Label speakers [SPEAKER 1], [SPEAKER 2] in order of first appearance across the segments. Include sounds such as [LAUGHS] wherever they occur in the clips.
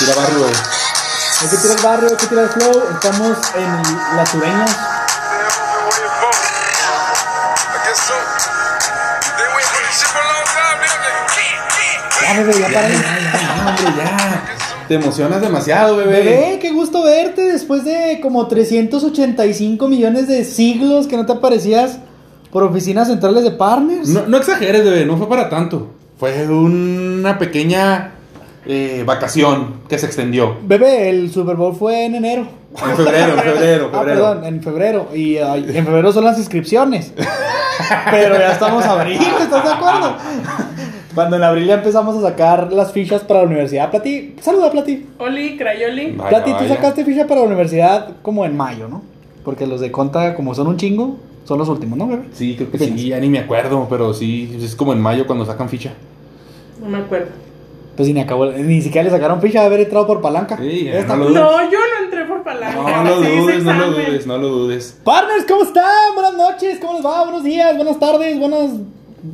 [SPEAKER 1] Tira barrio.
[SPEAKER 2] Hay que tirar el barrio, hay que tirar el flow. Estamos en las sureñas. Ya, bebé, ya para.
[SPEAKER 1] Ya, hombre, ya. Te emocionas demasiado, bebé.
[SPEAKER 2] Bebé, qué gusto verte después de como 385 millones de siglos que no te aparecías por oficinas centrales de partners.
[SPEAKER 1] No, no exageres, bebé, no fue para tanto. Fue una pequeña eh, vacación que se extendió.
[SPEAKER 2] Bebé, el Super Bowl fue en enero.
[SPEAKER 1] En febrero, en febrero,
[SPEAKER 2] Ah,
[SPEAKER 1] febrero.
[SPEAKER 2] perdón, en febrero. Y en febrero son las inscripciones. Pero ya estamos a abril, ¿estás de acuerdo? Cuando en abril ya empezamos a sacar las fichas para la universidad. Plati, saluda, Plati.
[SPEAKER 3] Oli, Crayoli.
[SPEAKER 1] Vaya,
[SPEAKER 2] Plati, tú
[SPEAKER 1] vaya.
[SPEAKER 2] sacaste ficha para la universidad como en mayo, ¿no? Porque los de Conta, como son un chingo, son los últimos, ¿no, bebé?
[SPEAKER 1] Sí, creo que
[SPEAKER 2] ¿Qué
[SPEAKER 1] sí, ya ni me acuerdo, pero sí, es como en mayo cuando sacan ficha.
[SPEAKER 3] No me acuerdo.
[SPEAKER 2] Pues ni acabó, ni siquiera le sacaron ficha de haber entrado por palanca.
[SPEAKER 1] Sí, ya,
[SPEAKER 2] Esta-
[SPEAKER 1] no lo dudes.
[SPEAKER 3] No, yo no entré por palanca.
[SPEAKER 1] No lo dudes, no lo dudes, no lo dudes.
[SPEAKER 2] Partners, ¿cómo están? Buenas noches, ¿cómo les va? Buenos días, buenas tardes, buenas...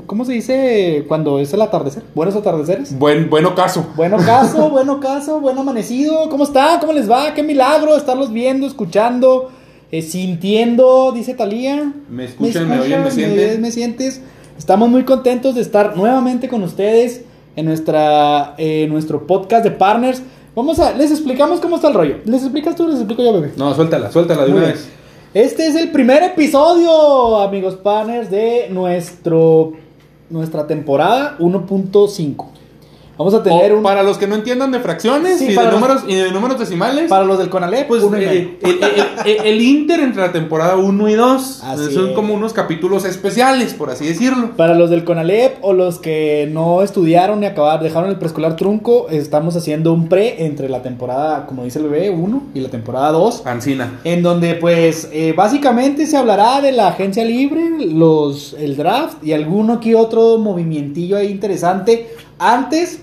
[SPEAKER 2] ¿Cómo se dice cuando es el atardecer? ¿Buenos atardeceres?
[SPEAKER 1] Buen, buen ocaso.
[SPEAKER 2] Bueno caso, [LAUGHS] bueno caso, buen amanecido. ¿Cómo están? ¿Cómo les va? Qué milagro estarlos viendo, escuchando, eh, sintiendo, dice Talía.
[SPEAKER 1] Me escuchan, me oyen, me sienten.
[SPEAKER 2] me sientes. Estamos muy contentos de estar nuevamente con ustedes en nuestra, eh, nuestro podcast de partners. Vamos a, les explicamos cómo está el rollo. ¿Les explicas tú o les explico yo, bebé?
[SPEAKER 1] No, suéltala, suéltala de
[SPEAKER 2] Muy
[SPEAKER 1] una
[SPEAKER 2] bien.
[SPEAKER 1] vez.
[SPEAKER 2] Este es el primer episodio, amigos partners, de nuestro, nuestra temporada 1.5. Vamos a tener
[SPEAKER 1] O
[SPEAKER 2] un...
[SPEAKER 1] Para los que no entiendan de fracciones
[SPEAKER 2] Sí,
[SPEAKER 1] y, de
[SPEAKER 2] los-
[SPEAKER 1] números, y de números decimales,
[SPEAKER 2] Para los del Conalep,
[SPEAKER 1] pues
[SPEAKER 2] y medio.
[SPEAKER 1] eh, el, el- el- el inter entre la temporada 1 y 2
[SPEAKER 2] Así
[SPEAKER 1] son
[SPEAKER 2] es.
[SPEAKER 1] como unos capítulos especiales, por así decirlo.
[SPEAKER 2] Para los del Conalep o los que no estudiaron ni acabar, dejaron el preescolar trunco, estamos haciendo un pre entre la temporada, como dice el bebé, 1 y la temporada 2.
[SPEAKER 1] Ancina.
[SPEAKER 2] En donde pues eh, básicamente se hablará de la agencia libre, los, el draft y alguno que otro movimientillo ahí interesante antes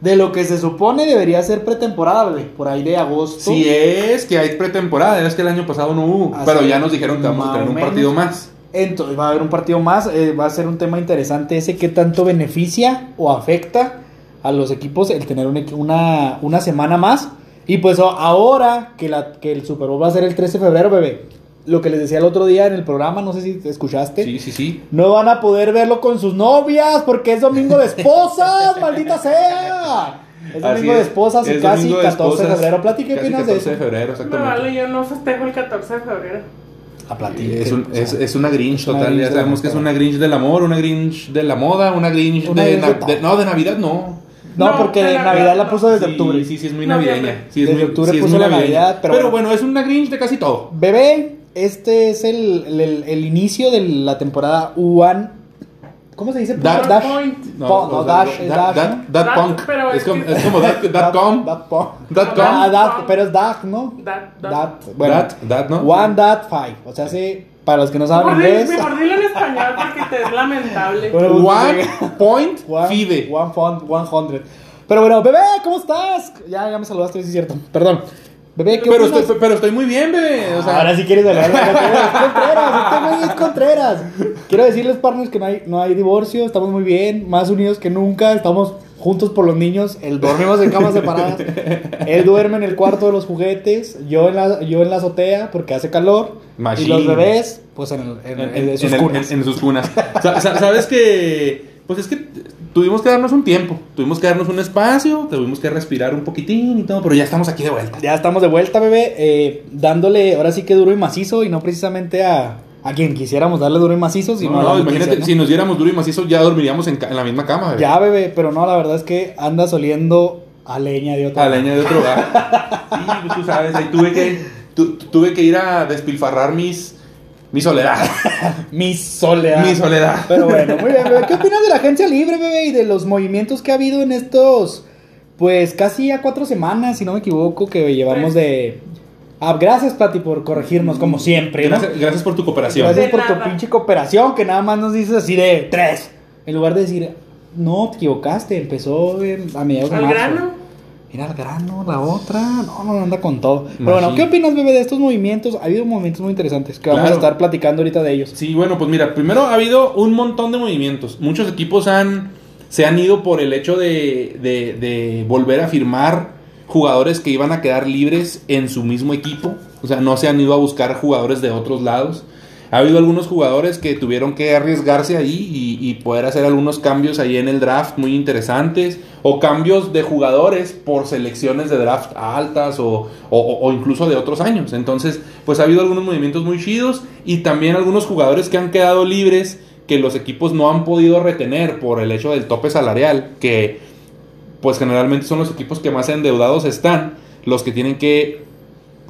[SPEAKER 2] de lo que se supone debería ser pretemporada, bebé, por ahí de agosto.
[SPEAKER 1] Si es que hay pretemporada, es que el año pasado no hubo,
[SPEAKER 2] Así
[SPEAKER 1] pero ya nos dijeron que vamos a tener un partido más.
[SPEAKER 2] Entonces va a haber un partido más, eh, va a ser un tema interesante ese que tanto beneficia o afecta a los equipos el tener un una, una semana más. Y pues ahora que, la, que el Super Bowl va a ser el 13 de febrero, bebé, lo que les decía el otro día en el programa, no sé si escuchaste,
[SPEAKER 1] Sí, sí, sí.
[SPEAKER 2] no van a poder verlo con sus novias porque es domingo de esposas, [LAUGHS] maldita sea. Es domingo de esposas y casi
[SPEAKER 1] domingo
[SPEAKER 2] 14 de
[SPEAKER 1] esposas,
[SPEAKER 2] febrero. Plati, ¿qué opinas de
[SPEAKER 1] 14
[SPEAKER 2] eso?
[SPEAKER 1] de febrero,
[SPEAKER 3] Me
[SPEAKER 1] exactamente.
[SPEAKER 3] vale, yo no festejo el 14 de febrero.
[SPEAKER 2] A Plati,
[SPEAKER 1] Es,
[SPEAKER 2] que-
[SPEAKER 1] un- es, es una Grinch total,
[SPEAKER 2] Grinch
[SPEAKER 1] ya
[SPEAKER 2] la
[SPEAKER 1] sabemos que es una Grinch del amor, una Grinch de la moda, una Grinch,
[SPEAKER 2] Una
[SPEAKER 1] de, No, de Navidad no.
[SPEAKER 2] No,
[SPEAKER 3] No,
[SPEAKER 2] porque
[SPEAKER 3] de
[SPEAKER 2] Navidad,
[SPEAKER 3] Navidad
[SPEAKER 2] la puso desde
[SPEAKER 1] sí,
[SPEAKER 2] octubre.
[SPEAKER 1] Sí, sí, es muy navideña. Sí, es
[SPEAKER 2] Desde
[SPEAKER 1] muy,
[SPEAKER 2] octubre
[SPEAKER 1] sí, es
[SPEAKER 2] puso
[SPEAKER 1] muy
[SPEAKER 2] la
[SPEAKER 1] navideña.
[SPEAKER 2] Navidad, pero
[SPEAKER 1] pero,
[SPEAKER 2] bueno.
[SPEAKER 1] bueno. es una Grinch de casi todo.
[SPEAKER 2] Bebé, este es el, el, el inicio de la temporada One. ¿Cómo se dice?
[SPEAKER 1] That-
[SPEAKER 2] dash.
[SPEAKER 3] Point.
[SPEAKER 2] No, no,
[SPEAKER 1] o sea,
[SPEAKER 2] dash, es
[SPEAKER 1] that,
[SPEAKER 2] dash,
[SPEAKER 1] that-
[SPEAKER 2] ¿no?
[SPEAKER 1] that
[SPEAKER 3] That,
[SPEAKER 1] punk.
[SPEAKER 3] pero
[SPEAKER 1] Es
[SPEAKER 3] es
[SPEAKER 1] como, es como that, [LAUGHS] that com.
[SPEAKER 2] That punk.
[SPEAKER 1] That com.
[SPEAKER 2] Ah, that, pero es that, ¿no?
[SPEAKER 3] That, that.
[SPEAKER 2] That, bueno.
[SPEAKER 1] That, that, ¿no?
[SPEAKER 2] One, that, five. O sea, sí, para los que no saben inglés.
[SPEAKER 3] mejor dilo en español porque te es lamentable. [LAUGHS]
[SPEAKER 2] Bueno,
[SPEAKER 1] One point [LAUGHS]
[SPEAKER 2] One,
[SPEAKER 1] fide.
[SPEAKER 2] One, font, one hundred. Pero bueno, bebé, ¿cómo estás? Ya, ya me saludaste, sí es cierto. Perdón. Bebé, ¿qué
[SPEAKER 1] Pero
[SPEAKER 2] opinas?
[SPEAKER 1] estoy, pero estoy muy bien, bebé. O sea,
[SPEAKER 2] Ahora sí quieres hablar. [LAUGHS] Contreras, este güey es Contreras. Quiero decirles, partners, que no hay, no hay divorcio, estamos muy bien, más unidos que nunca, estamos juntos por los niños, él dormimos en camas separadas, él duerme en el cuarto de los juguetes, yo en la, yo en la azotea porque hace calor,
[SPEAKER 1] Machine.
[SPEAKER 2] y los bebés, pues en, el- en,
[SPEAKER 1] en,
[SPEAKER 2] en
[SPEAKER 1] en-
[SPEAKER 2] sus
[SPEAKER 1] en-
[SPEAKER 2] cunas.
[SPEAKER 1] en- en sus cunas. Sa- sa- Sabes que, pues es que tuvimos que darnos un tiempo, tuvimos que darnos un espacio, tuvimos que respirar un poquitín y todo, pero ya estamos aquí de vuelta.
[SPEAKER 2] Ya estamos de vuelta, bebé, eh, dándole ahora sí que duro y macizo y no precisamente a, a quien quisiéramos darle duro y macizo, sino
[SPEAKER 1] No, no, imagínate,
[SPEAKER 2] noticia, ¿no?
[SPEAKER 1] si nos diéramos duro y macizo, ya dormiríamos en, en la misma cama, bebé.
[SPEAKER 2] Ya, bebé, pero no, la verdad es que andas oliendo a leña de otra.
[SPEAKER 1] A leña de otro hogar. [LAUGHS] Sí, pues tú sabes, ahí tuve que, tu- tuve que ir a despilfarrar mis, mi soledad. [LAUGHS]
[SPEAKER 2] Mi soledad.
[SPEAKER 1] mi soledad.
[SPEAKER 2] Pero bueno, muy bien, bebé. ¿Qué [LAUGHS] opinas de la agencia libre, bebé? Y de los movimientos que ha habido en estos, pues casi ya cuatro semanas, si no me equivoco, que llevamos de... Ah, gracias, Pati, por corregirnos, como siempre. ¿no?
[SPEAKER 1] Gracias, gracias por tu cooperación.
[SPEAKER 2] Gracias por tu pinche cooperación, que nada más nos dices así de tres. En lugar de decir, no, te equivocaste, empezó en- a mediados de
[SPEAKER 3] Al
[SPEAKER 2] marzo.
[SPEAKER 3] grano.
[SPEAKER 2] Al grano, la otra. No, no, anda con todo. Pero bueno, ¿qué opinas, bebé, de estos movimientos? Ha habido movimientos muy interesantes que vamos a estar platicando ahorita de ellos.
[SPEAKER 1] Sí, bueno, pues mira, primero ha habido un montón de movimientos. Muchos equipos han, se han ido por el hecho de, de- de volver a firmar jugadores que iban a quedar libres en su mismo equipo. O sea, no se han ido a buscar jugadores de otros lados. Ha habido algunos jugadores que tuvieron que arriesgarse ahí y, poder hacer algunos cambios ahí en el draft muy interesantes. O cambios de jugadores por selecciones de draft altas o, o- o incluso de otros años. Entonces, pues ha habido algunos movimientos muy chidos y también algunos jugadores que han quedado libres que los equipos no han podido retener por el hecho del tope salarial. Que pues generalmente son los equipos que más endeudados están, los que tienen que,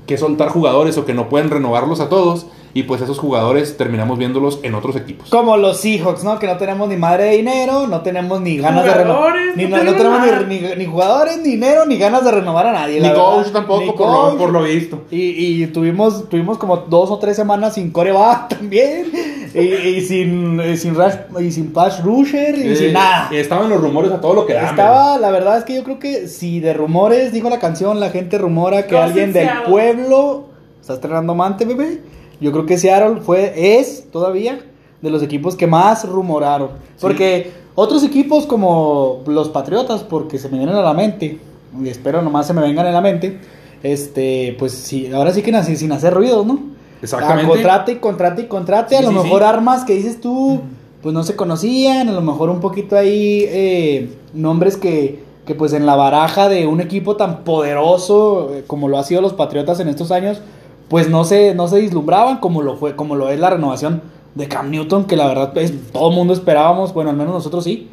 [SPEAKER 1] que soltar jugadores o que no pueden renovarlos a todos, y pues esos jugadores terminamos viéndolos en otros equipos.
[SPEAKER 2] Como los Seahawks, ¿no? Que no tenemos ni madre de dinero, no tenemos ni ganas de renovar. Ni,
[SPEAKER 3] no
[SPEAKER 2] no, no
[SPEAKER 3] tenemos
[SPEAKER 2] ni, ni- ni jugadores, ni dinero, ni ganas de renovar a nadie.
[SPEAKER 1] Ni coach
[SPEAKER 2] verdad.
[SPEAKER 1] tampoco,
[SPEAKER 2] Ni
[SPEAKER 1] por, lo, por lo visto.
[SPEAKER 2] Y, y tuvimos, tuvimos como dos o tres semanas sin coreback [LAUGHS] también. Y, y sin, y sin, rush- y sin pass rusher y
[SPEAKER 1] Eh,
[SPEAKER 2] sin nada.
[SPEAKER 1] Estaban los rumores a todo lo que dan.
[SPEAKER 2] Estaba, la verdad es que yo creo que si de rumores, dijo la canción, la gente rumora que
[SPEAKER 3] No,
[SPEAKER 2] alguien del pueblo está estrenando amante, bebé. Yo creo que Seattle fue, es todavía de los equipos que más rumoraron. Porque otros equipos como los Patriotas, porque se me vienen a la mente, y espero nomás se me vengan a la mente, este, pues sí, ahora sí que nací sin hacer ruidos, ¿no?
[SPEAKER 1] Exactamente.
[SPEAKER 2] Ah, contrate y contrate y contrate. a lo
[SPEAKER 1] sí,
[SPEAKER 2] mejor armas que dices tú, pues no se conocían. A lo mejor un poquito ahí eh, nombres que, que pues en la baraja de un equipo tan poderoso eh, como lo ha sido los Patriotas en estos años, pues no se, no se vislumbraban como lo fue, como lo es la renovación de Cam Newton, que la verdad es, todo el mundo esperábamos, bueno, al menos nosotros sí,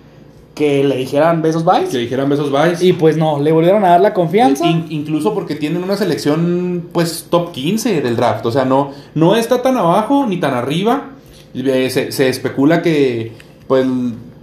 [SPEAKER 2] que le dijeran besos bye.
[SPEAKER 1] Que dijeran besos Vice.
[SPEAKER 2] Y pues no, le volvieron a dar la confianza.
[SPEAKER 1] In- incluso porque tienen una selección pues top 15 del draft. O sea, no, no está tan abajo ni tan arriba. Eh, Se, se especula que pues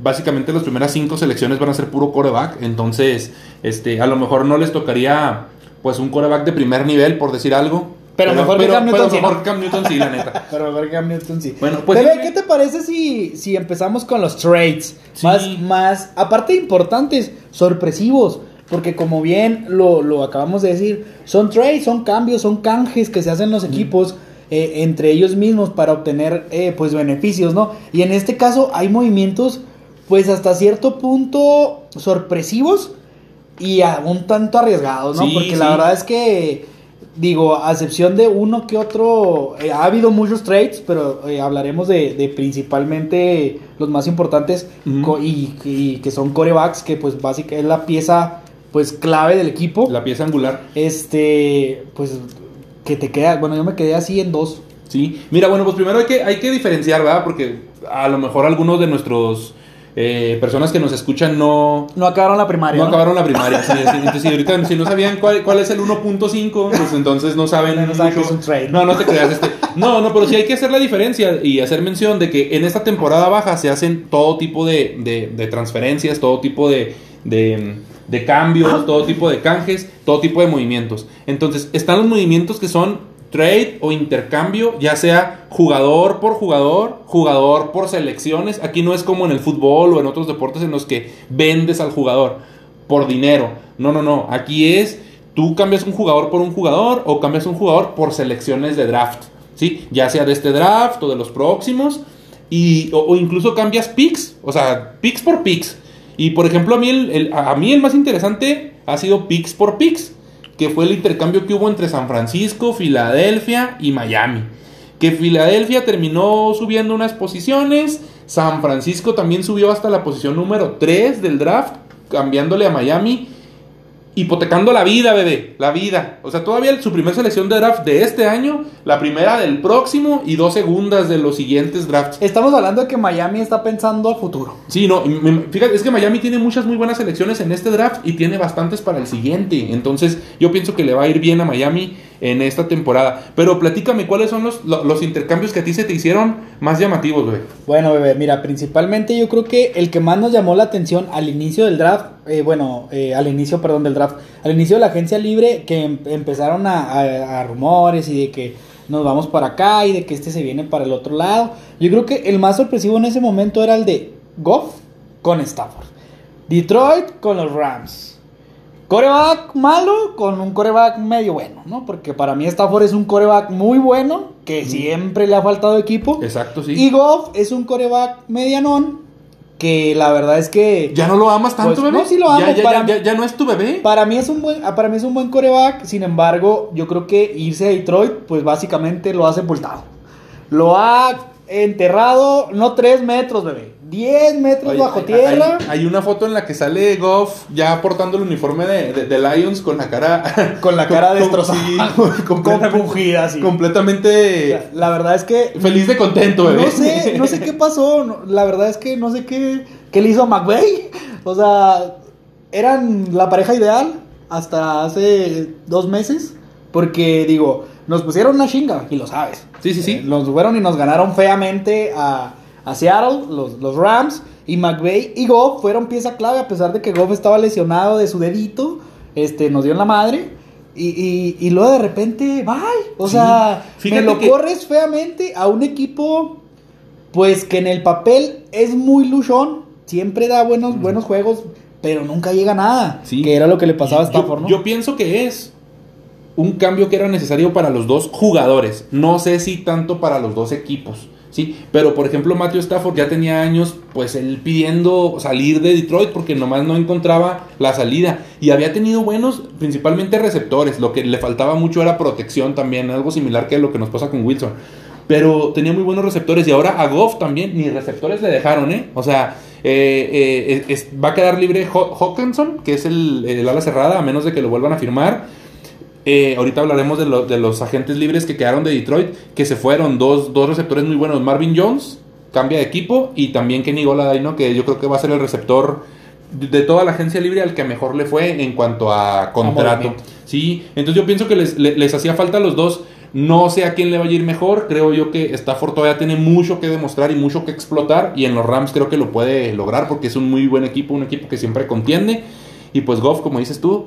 [SPEAKER 1] básicamente las primeras cinco selecciones van a ser puro coreback. Entonces, este, a lo mejor no les tocaría pues un coreback de primer nivel, por decir algo. [LAUGHS]
[SPEAKER 2] Pero mejor que Cam Newton,
[SPEAKER 1] pero
[SPEAKER 2] sí, ¿no?
[SPEAKER 1] mejor Cam Newton sí, la neta.
[SPEAKER 2] Pero a ver, Cam Newton sí.
[SPEAKER 1] Bueno, pues.
[SPEAKER 2] ¿qué te parece si, si empezamos con los trades?
[SPEAKER 1] Sí.
[SPEAKER 2] Más, más, aparte importantes, sorpresivos. Porque como bien lo, lo acabamos de decir, son trades, son cambios, son canjes que se hacen los equipos eh, entre ellos mismos para obtener eh, pues beneficios, ¿no? Y en este caso hay movimientos pues hasta cierto punto sorpresivos y a un tanto arriesgados, ¿no?
[SPEAKER 1] Sí,
[SPEAKER 2] Porque
[SPEAKER 1] sí.
[SPEAKER 2] la verdad es que digo, a excepción de uno que otro, eh, ha habido muchos trades, pero eh, hablaremos de, de principalmente los más importantes y que son corebacks, que pues básicamente es la pieza pues clave del equipo.
[SPEAKER 1] La pieza angular.
[SPEAKER 2] Este, pues que te queda, bueno, yo me quedé así en dos.
[SPEAKER 1] Sí, mira, bueno, pues primero hay que, hay que diferenciar, ¿verdad? Porque a lo mejor algunos de nuestros eh, personas que nos escuchan no,
[SPEAKER 2] No acabaron la primaria.
[SPEAKER 1] no
[SPEAKER 2] ¿no?
[SPEAKER 1] acabaron la primaria. sí, sí, entonces, si ahorita si no sabían cuál, cuál es el 1.5, pues entonces no saben.
[SPEAKER 2] No saben
[SPEAKER 1] mucho.
[SPEAKER 2] que es un trade.
[SPEAKER 1] No, no te creas. Este. No, no, pero sí hay que hacer la diferencia y hacer mención de que en esta temporada baja se hacen todo tipo de, de- de transferencias, todo tipo de, de, de cambios, todo tipo de canjes, todo tipo de movimientos. Entonces, están los movimientos que son trade o intercambio, ya sea jugador por jugador, jugador por selecciones. Aquí no es como en el fútbol o en otros deportes en los que vendes al jugador por dinero. No, no, no. Aquí es tú cambias un jugador por un jugador o cambias un jugador por selecciones de draft. ¿Sí? Ya sea de este draft o de los próximos. Y, o, incluso cambias picks. O sea, picks por picks. Y por ejemplo, a mí el, el- a mí el más interesante ha sido picks por picks. Que fue el intercambio que hubo entre San Francisco, Filadelfia y Miami. Que Filadelfia terminó subiendo unas posiciones. San Francisco también subió hasta la posición número 3 del draft. Cambiándole a Miami hipotecando la vida, bebé, la vida. O sea, todavía su primera selección de draft de este año, la primera del próximo y dos segundas de los siguientes drafts.
[SPEAKER 2] Estamos hablando de que Miami está pensando a futuro.
[SPEAKER 1] Sí, no, fíjate, es que Miami tiene muchas muy buenas selecciones en este draft y tiene bastantes para el siguiente. Entonces, yo pienso que le va a ir bien a Miami en esta temporada. Pero platícame, ¿cuáles son los, lo- los intercambios que a ti se te hicieron más llamativos, bebé?
[SPEAKER 2] Bueno, bebé, mira, principalmente yo creo que el que más nos llamó la atención al inicio del draft, eh, bueno, eh, al inicio, perdón, del draft, al inicio de la agencia libre, que em- empezaron a, a- a rumores y de que nos vamos para acá y de que este se viene para el otro lado. Yo creo que el más sorpresivo en ese momento era el de Goff con Stafford. Detroit con los Rams. Coreback malo con un coreback medio bueno, ¿no? Porque para mí Stafford es un coreback muy bueno, que siempre le ha faltado equipo.
[SPEAKER 1] Exacto, sí.
[SPEAKER 2] Y Goff es un coreback medianón que la verdad es que
[SPEAKER 1] ¿Ya no lo amas tanto,
[SPEAKER 2] Pues,
[SPEAKER 1] bebé?
[SPEAKER 2] no, sí lo amo,
[SPEAKER 1] ¿Ya, ya,
[SPEAKER 2] para-
[SPEAKER 1] ya, ya- no es tu bebé?
[SPEAKER 2] para mí es un buen ah, para mí es un buen coreback, sin embargo, yo creo que irse a Detroit pues básicamente lo ha sepultado. Lo ha enterrado no 3 metros, bebé, 10 metros
[SPEAKER 1] Oye,
[SPEAKER 2] bajo
[SPEAKER 1] hay-
[SPEAKER 2] tierra.
[SPEAKER 1] Hay, hay una foto en la que sale Goff ya portando el uniforme de, de- de Lions con la cara. [LAUGHS]
[SPEAKER 2] Con la cara destrozada, [LAUGHS]
[SPEAKER 1] completamente-
[SPEAKER 2] sí.
[SPEAKER 1] Completamente
[SPEAKER 2] La verdad es que
[SPEAKER 1] feliz de contento, bebé.
[SPEAKER 2] No sé, [LAUGHS] no sé qué pasó. La verdad es que no sé qué, qué le hizo a McVeigh. O sea, eran la pareja ideal hasta hace dos meses. Porque, digo, nos pusieron una chinga, y lo sabes.
[SPEAKER 1] Sí, sí, sí.
[SPEAKER 2] Eh, nos fueron y nos ganaron feamente a, a Seattle, los, los Rams. Y McVeigh y Goff fueron pieza clave, a pesar de que Goff estaba lesionado de su dedito. Este, nos dio en la madre. Y, y, y luego de repente, bye. O
[SPEAKER 1] Sí.
[SPEAKER 2] sea,
[SPEAKER 1] Fíjate
[SPEAKER 2] me lo
[SPEAKER 1] que-
[SPEAKER 2] corres feamente a un equipo, pues que en el papel es muy luchón. Siempre da buenos, buenos juegos, pero nunca llega a nada.
[SPEAKER 1] Sí.
[SPEAKER 2] Que era lo que le pasaba a
[SPEAKER 1] Yo-
[SPEAKER 2] Stafford, ¿no?
[SPEAKER 1] Yo pienso que es un cambio que era necesario para los dos jugadores. No sé si tanto para los dos equipos. Sí, pero por ejemplo Matthew Stafford ya tenía años pues él pidiendo salir de Detroit porque nomás no encontraba la salida y había tenido buenos principalmente receptores, lo que le faltaba mucho era protección también, algo similar que lo que nos pasa con Wilson. Pero tenía muy buenos receptores y ahora a Goff también ni receptores le dejaron, ¿eh? O sea, eh, eh, va a quedar libre Hawkinson, que es el, el ala cerrada, a menos de que lo vuelvan a firmar. Eh, ahorita hablaremos de, lo- de los agentes libres que quedaron de Detroit, que se fueron dos, dos receptores muy buenos. Marvin Jones cambia de equipo y también Kenny Golladay, ¿no? que yo creo que va a ser el receptor de- toda la agencia libre al que mejor le fue en cuanto a contrato. sí, entonces yo pienso que les, le- les hacía falta a los dos. No sé a quién le va a ir mejor. Creo yo que Stafford todavía tiene mucho que demostrar y mucho que explotar. Y en los Rams creo que lo puede lograr porque es un muy buen equipo, un equipo que siempre contiende. Y pues Goff, como dices tú,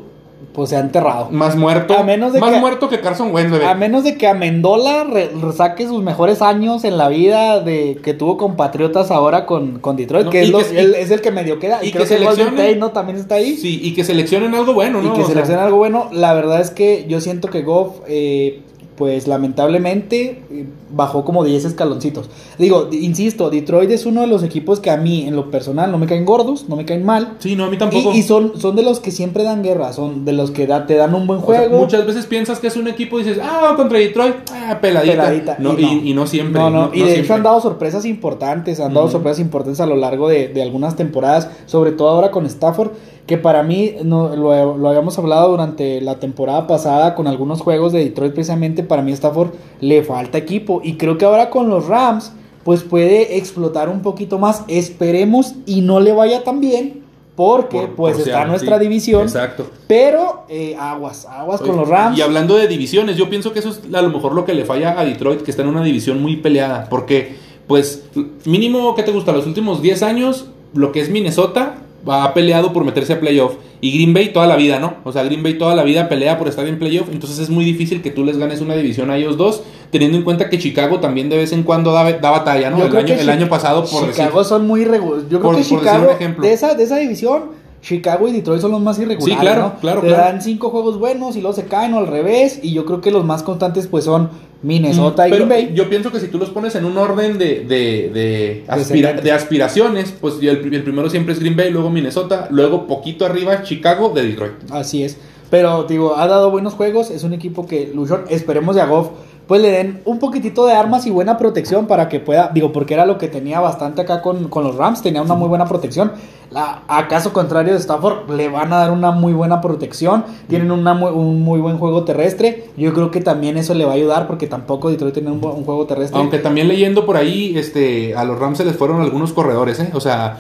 [SPEAKER 2] Pues se ha enterrado.
[SPEAKER 1] más muerto.
[SPEAKER 2] A menos de
[SPEAKER 1] más
[SPEAKER 2] que-
[SPEAKER 1] muerto que Carson Wentz, bebé.
[SPEAKER 2] A menos de que Amendola saque sus mejores años en la vida de que tuvo con Patriotas ahora con, con Detroit,
[SPEAKER 1] No,
[SPEAKER 2] que, es, el que medio queda. Y,
[SPEAKER 1] y
[SPEAKER 2] creo
[SPEAKER 1] que
[SPEAKER 2] que, Golden
[SPEAKER 1] seleccione-
[SPEAKER 2] Tate, ¿no? También está ahí.
[SPEAKER 1] Sí, y que seleccionen algo bueno, ¿no?
[SPEAKER 2] y que
[SPEAKER 1] O sea,
[SPEAKER 2] seleccione algo bueno. La verdad es que yo siento que Goff, eh, pues lamentablemente, eh, bajó como 10 escaloncitos. Digo, di- insisto, Detroit es uno de los equipos que a mí, en lo personal, no me caen gordos, no me caen mal.
[SPEAKER 1] Sí, no, a mí tampoco.
[SPEAKER 2] Y, y son, son de los que siempre dan guerra, son de los que da- te dan un buen
[SPEAKER 1] O sea,
[SPEAKER 2] juego.
[SPEAKER 1] muchas veces piensas que es un equipo y dices, ah, contra Detroit, ah, peladita.
[SPEAKER 2] Peladita,
[SPEAKER 1] No,
[SPEAKER 2] y
[SPEAKER 1] y,
[SPEAKER 2] no.
[SPEAKER 1] y no siempre.
[SPEAKER 2] No, no, y de
[SPEAKER 1] siempre.
[SPEAKER 2] hecho han dado sorpresas importantes, han dado
[SPEAKER 1] Ujú.
[SPEAKER 2] sorpresas importantes a lo largo de, de algunas temporadas, sobre todo ahora con Stafford, que para mí, no, lo, lo habíamos hablado durante la temporada pasada con algunos juegos de Detroit precisamente, para mí Stafford le falta equipo y creo que ahora con los Rams pues puede explotar un poquito más, esperemos y no le vaya tan bien. Porque
[SPEAKER 1] Por-
[SPEAKER 2] pues
[SPEAKER 1] por
[SPEAKER 2] está nuestra
[SPEAKER 1] sí.
[SPEAKER 2] división.
[SPEAKER 1] Exacto.
[SPEAKER 2] Pero eh, aguas, aguas con los Rams.
[SPEAKER 1] Y hablando de divisiones, yo pienso que eso es a lo mejor lo que le falla a Detroit, que está en una división muy peleada. Porque, pues, mínimo, ¿qué te gusta? Los últimos 10 años, lo que es Minnesota ha peleado por meterse a playoff. Y Green Bay toda la vida, ¿no? O sea, Green Bay toda la vida pelea por estar en playoff. Entonces es muy difícil que tú les ganes una división a ellos dos. Teniendo en cuenta que Chicago también de vez en cuando da, da batalla, ¿no?
[SPEAKER 2] Yo
[SPEAKER 1] El año, el pasado, por
[SPEAKER 2] Chicago
[SPEAKER 1] decir.
[SPEAKER 2] son muy irregulares. Yo creo
[SPEAKER 1] por-
[SPEAKER 2] que Chicago, de esa, de esa división, Chicago y Detroit son los más irregulares.
[SPEAKER 1] Sí, claro,
[SPEAKER 2] ¿no?
[SPEAKER 1] claro,
[SPEAKER 2] Te
[SPEAKER 1] claro.
[SPEAKER 2] dan cinco juegos buenos y luego se caen o al revés. Y yo creo que los más constantes pues son Minnesota y
[SPEAKER 1] Pero
[SPEAKER 2] Green Bay.
[SPEAKER 1] yo pienso que si tú los pones en un orden de, de, de, aspira-
[SPEAKER 2] Descendente.
[SPEAKER 1] de aspiraciones, pues el, pri- el primero siempre es Green Bay, luego Minnesota, luego poquito arriba Chicago de Detroit.
[SPEAKER 2] Así es. Pero digo, ha dado buenos juegos. Es un equipo que luchó. Esperemos de a Goff pues le den un poquitito de armas y buena protección para que pueda, digo, porque era lo que tenía bastante acá con, con los Rams, tenía una muy buena protección. A caso contrario de Stafford, le van a dar una muy buena protección, tienen una muy- un muy buen juego terrestre. Yo creo que también eso le va a ayudar porque tampoco Detroit tiene un, juego terrestre.
[SPEAKER 1] Aunque también leyendo por ahí, este, a los Rams se les fueron algunos corredores, ¿eh? O sea,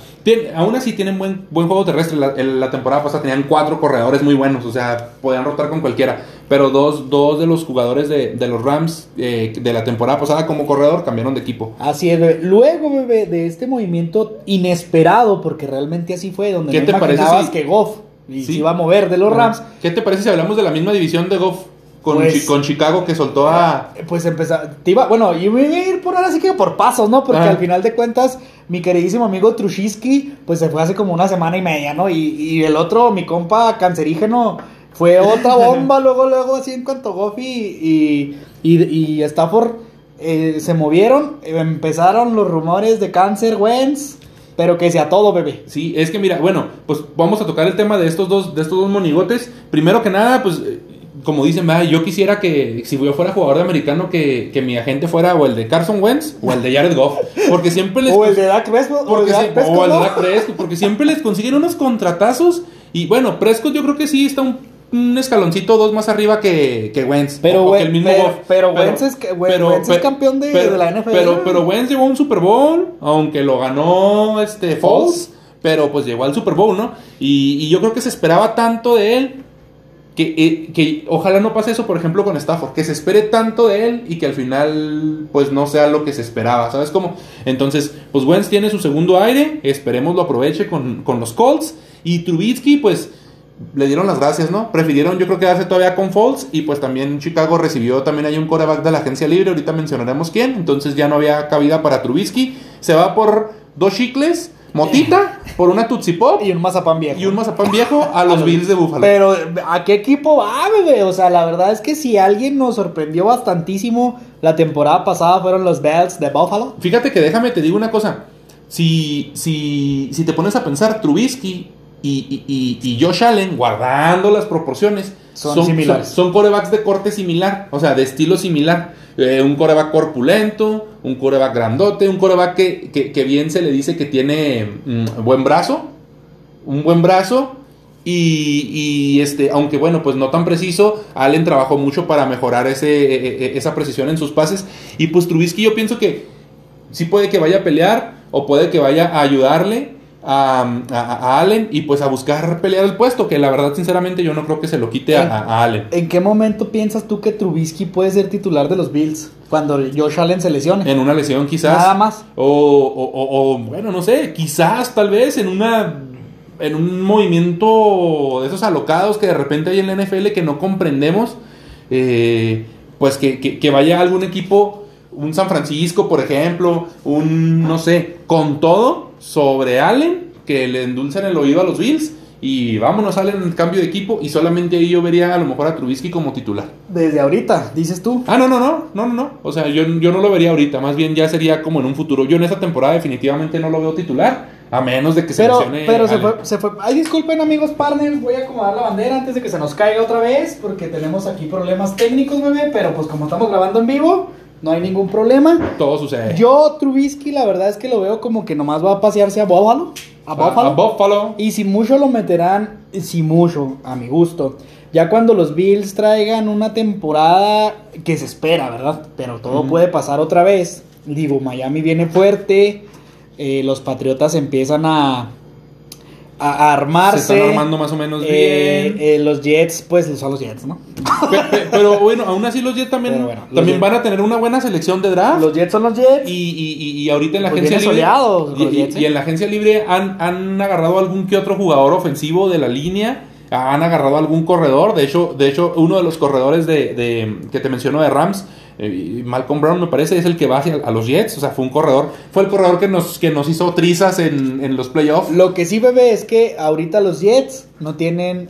[SPEAKER 1] aún así tienen buen, buen juego terrestre. La, el- la temporada pasada tenían cuatro corredores muy buenos, o sea, podían rotar con cualquiera. Pero dos, dos de los jugadores de, de los Rams eh, de la temporada pasada como corredor cambiaron de equipo.
[SPEAKER 2] Así es, bebé. Luego, bebé, de este movimiento inesperado, porque realmente así fue, donde
[SPEAKER 1] ¿Qué
[SPEAKER 2] no
[SPEAKER 1] te
[SPEAKER 2] imaginabas
[SPEAKER 1] si-
[SPEAKER 2] que Goff y
[SPEAKER 1] Sí.
[SPEAKER 2] se iba a mover de los Rams.
[SPEAKER 1] ¿Qué te parece si hablamos de la misma división de Goff con,
[SPEAKER 2] Pues-
[SPEAKER 1] Chi- con Chicago que soltó a...
[SPEAKER 2] Pues empezar, te iba, bueno, iba a ir por ahora sí que por pasos, ¿no? Porque
[SPEAKER 1] Ah.
[SPEAKER 2] al final de cuentas, mi queridísimo amigo Trushiski, pues se fue hace como una semana y media, ¿no? Y, y el otro, mi compa cancerígeno, fue otra [LAUGHS] bomba, luego, luego, así en cuanto Goff y, y, y, y Stafford eh, se movieron, empezaron los rumores de cáncer, Wentz. Pero que sea todo, bebé.
[SPEAKER 1] Sí, es que mira, bueno, pues vamos a tocar el tema de estos dos, de estos dos monigotes. Primero que nada, pues, eh, como dicen, "Ah, yo quisiera que si yo fuera jugador de americano, que, que mi agente fuera o el de Carson Wentz o el de Jared Goff. Porque siempre les. [LAUGHS]
[SPEAKER 2] O el de Dak Prescott. O el de. Dak Prescott,
[SPEAKER 1] porque siempre les consiguen unos contratazos. Y bueno, Prescott yo creo que sí está un, un escaloncito dos más arriba que, que Wentz.
[SPEAKER 2] Pero,
[SPEAKER 1] o que el mismo
[SPEAKER 2] pero- pero Wentz es que- Wentz es campeón de- de la NFL.
[SPEAKER 1] Pero, pero Wentz llegó a un Super Bowl, aunque lo ganó este Foles, pero pues llegó al Super Bowl, ¿no? Y, y yo creo que se esperaba tanto de él que, eh, que ojalá no pase eso, por ejemplo, con Stafford, que se espere tanto de él y que al final pues no sea lo que se esperaba, ¿sabes cómo? Entonces, pues Wentz tiene su segundo aire, esperemos lo aproveche con, con los Colts y Trubisky pues le dieron las gracias, ¿no? Prefirieron yo creo quedarse todavía con Foles y pues también Chicago recibió también hay un coreback de la agencia libre, ahorita mencionaremos quién, entonces ya no había cabida para Trubisky, se va por dos chicles, motita, por una Tootsie Pop
[SPEAKER 2] Y un mazapán viejo.
[SPEAKER 1] y un mazapán viejo [LAUGHS] a los Bills de Buffalo.
[SPEAKER 2] Pero, ¿a qué equipo va, bebé? O sea, la verdad es que si alguien nos sorprendió bastantísimo la temporada pasada fueron los Bells de Buffalo.
[SPEAKER 1] Fíjate que déjame te digo una cosa. Si, si, si te pones a pensar, Trubisky y, y, y- y Josh Allen, guardando las proporciones,
[SPEAKER 2] Son similares.
[SPEAKER 1] Son, son corebacks de corte similar, o sea, de estilo similar. Eh, un coreback corpulento, un coreback grandote, un coreback que, que, que bien se le dice que tiene mm, buen brazo, un buen brazo. Y, y, este, aunque bueno, pues no tan preciso, Allen trabajó mucho para mejorar ese, e- e- esa precisión en sus pases. Y pues Trubisky yo pienso que sí puede que vaya a pelear o puede que vaya a ayudarle a, a- a Allen y pues a buscar pelear el puesto, que la verdad sinceramente yo no creo que se lo quite a, a- Allen.
[SPEAKER 2] ¿En qué momento piensas tú que Trubisky puede ser titular de los Bills? Cuando Josh Allen se lesione.
[SPEAKER 1] En una lesión quizás.
[SPEAKER 2] Nada más.
[SPEAKER 1] O, o- o- o, bueno, no sé, quizás tal vez en una en un movimiento de esos alocados que de repente hay en la NFL que no comprendemos, eh, pues que, que- que vaya algún equipo, un San Francisco, por ejemplo, un, no sé, con todo sobre Allen, que le endulcen el oído a los Bills. Y vámonos, Allen en cambio de equipo. Y solamente ahí yo vería a lo mejor a Trubisky como titular.
[SPEAKER 2] Desde ahorita, dices tú.
[SPEAKER 1] Ah, no, no, no, no, no, no. O sea, yo, yo no lo vería ahorita, más bien ya sería como en un futuro. Yo en esta temporada definitivamente no lo veo titular, a menos de que se
[SPEAKER 2] Pero,
[SPEAKER 1] lesione
[SPEAKER 2] pero se fue, se fue. Ay, disculpen amigos partners, voy a acomodar la bandera antes de que se nos caiga otra vez, porque tenemos aquí problemas técnicos, bebé, pero pues como estamos grabando en vivo, no hay ningún problema.
[SPEAKER 1] Todo sucede.
[SPEAKER 2] Yo, Trubisky, la verdad es que lo veo como que nomás va a pasearse a Buffalo. A
[SPEAKER 1] A-
[SPEAKER 2] Buffalo.
[SPEAKER 1] a Buffalo.
[SPEAKER 2] Y si mucho lo meterán, si mucho, a mi gusto. Ya cuando los Bills traigan una temporada que se espera, ¿verdad? Pero todo puede pasar otra vez. Digo, Miami viene fuerte. eh, los Patriotas empiezan a, a, armarse.
[SPEAKER 1] Se están armando más o menos
[SPEAKER 2] eh,
[SPEAKER 1] bien.
[SPEAKER 2] eh, los Jets, pues son los Jets, ¿no?
[SPEAKER 1] Pe- pe- pero bueno, aún así los Jets también,
[SPEAKER 2] Pero bueno, los
[SPEAKER 1] también
[SPEAKER 2] Jets-
[SPEAKER 1] van a tener una buena selección de draft.
[SPEAKER 2] Los Jets son los Jets.
[SPEAKER 1] Y, y, y- ahorita en la
[SPEAKER 2] Pues
[SPEAKER 1] agencia libre.
[SPEAKER 2] soleados
[SPEAKER 1] y,
[SPEAKER 2] los
[SPEAKER 1] y-
[SPEAKER 2] Jets, ¿eh?
[SPEAKER 1] y en la agencia libre han, han agarrado algún que otro jugador ofensivo de la línea. Han agarrado algún corredor. De hecho, de hecho uno de los corredores de, de- que te menciono de Rams, Malcolm Brown, me parece, es el que va hacia a los Jets. O sea, fue un corredor. Fue el corredor que nos, que nos hizo trizas en, en los playoffs.
[SPEAKER 2] Lo que sí, bebé, es que ahorita los Jets no tienen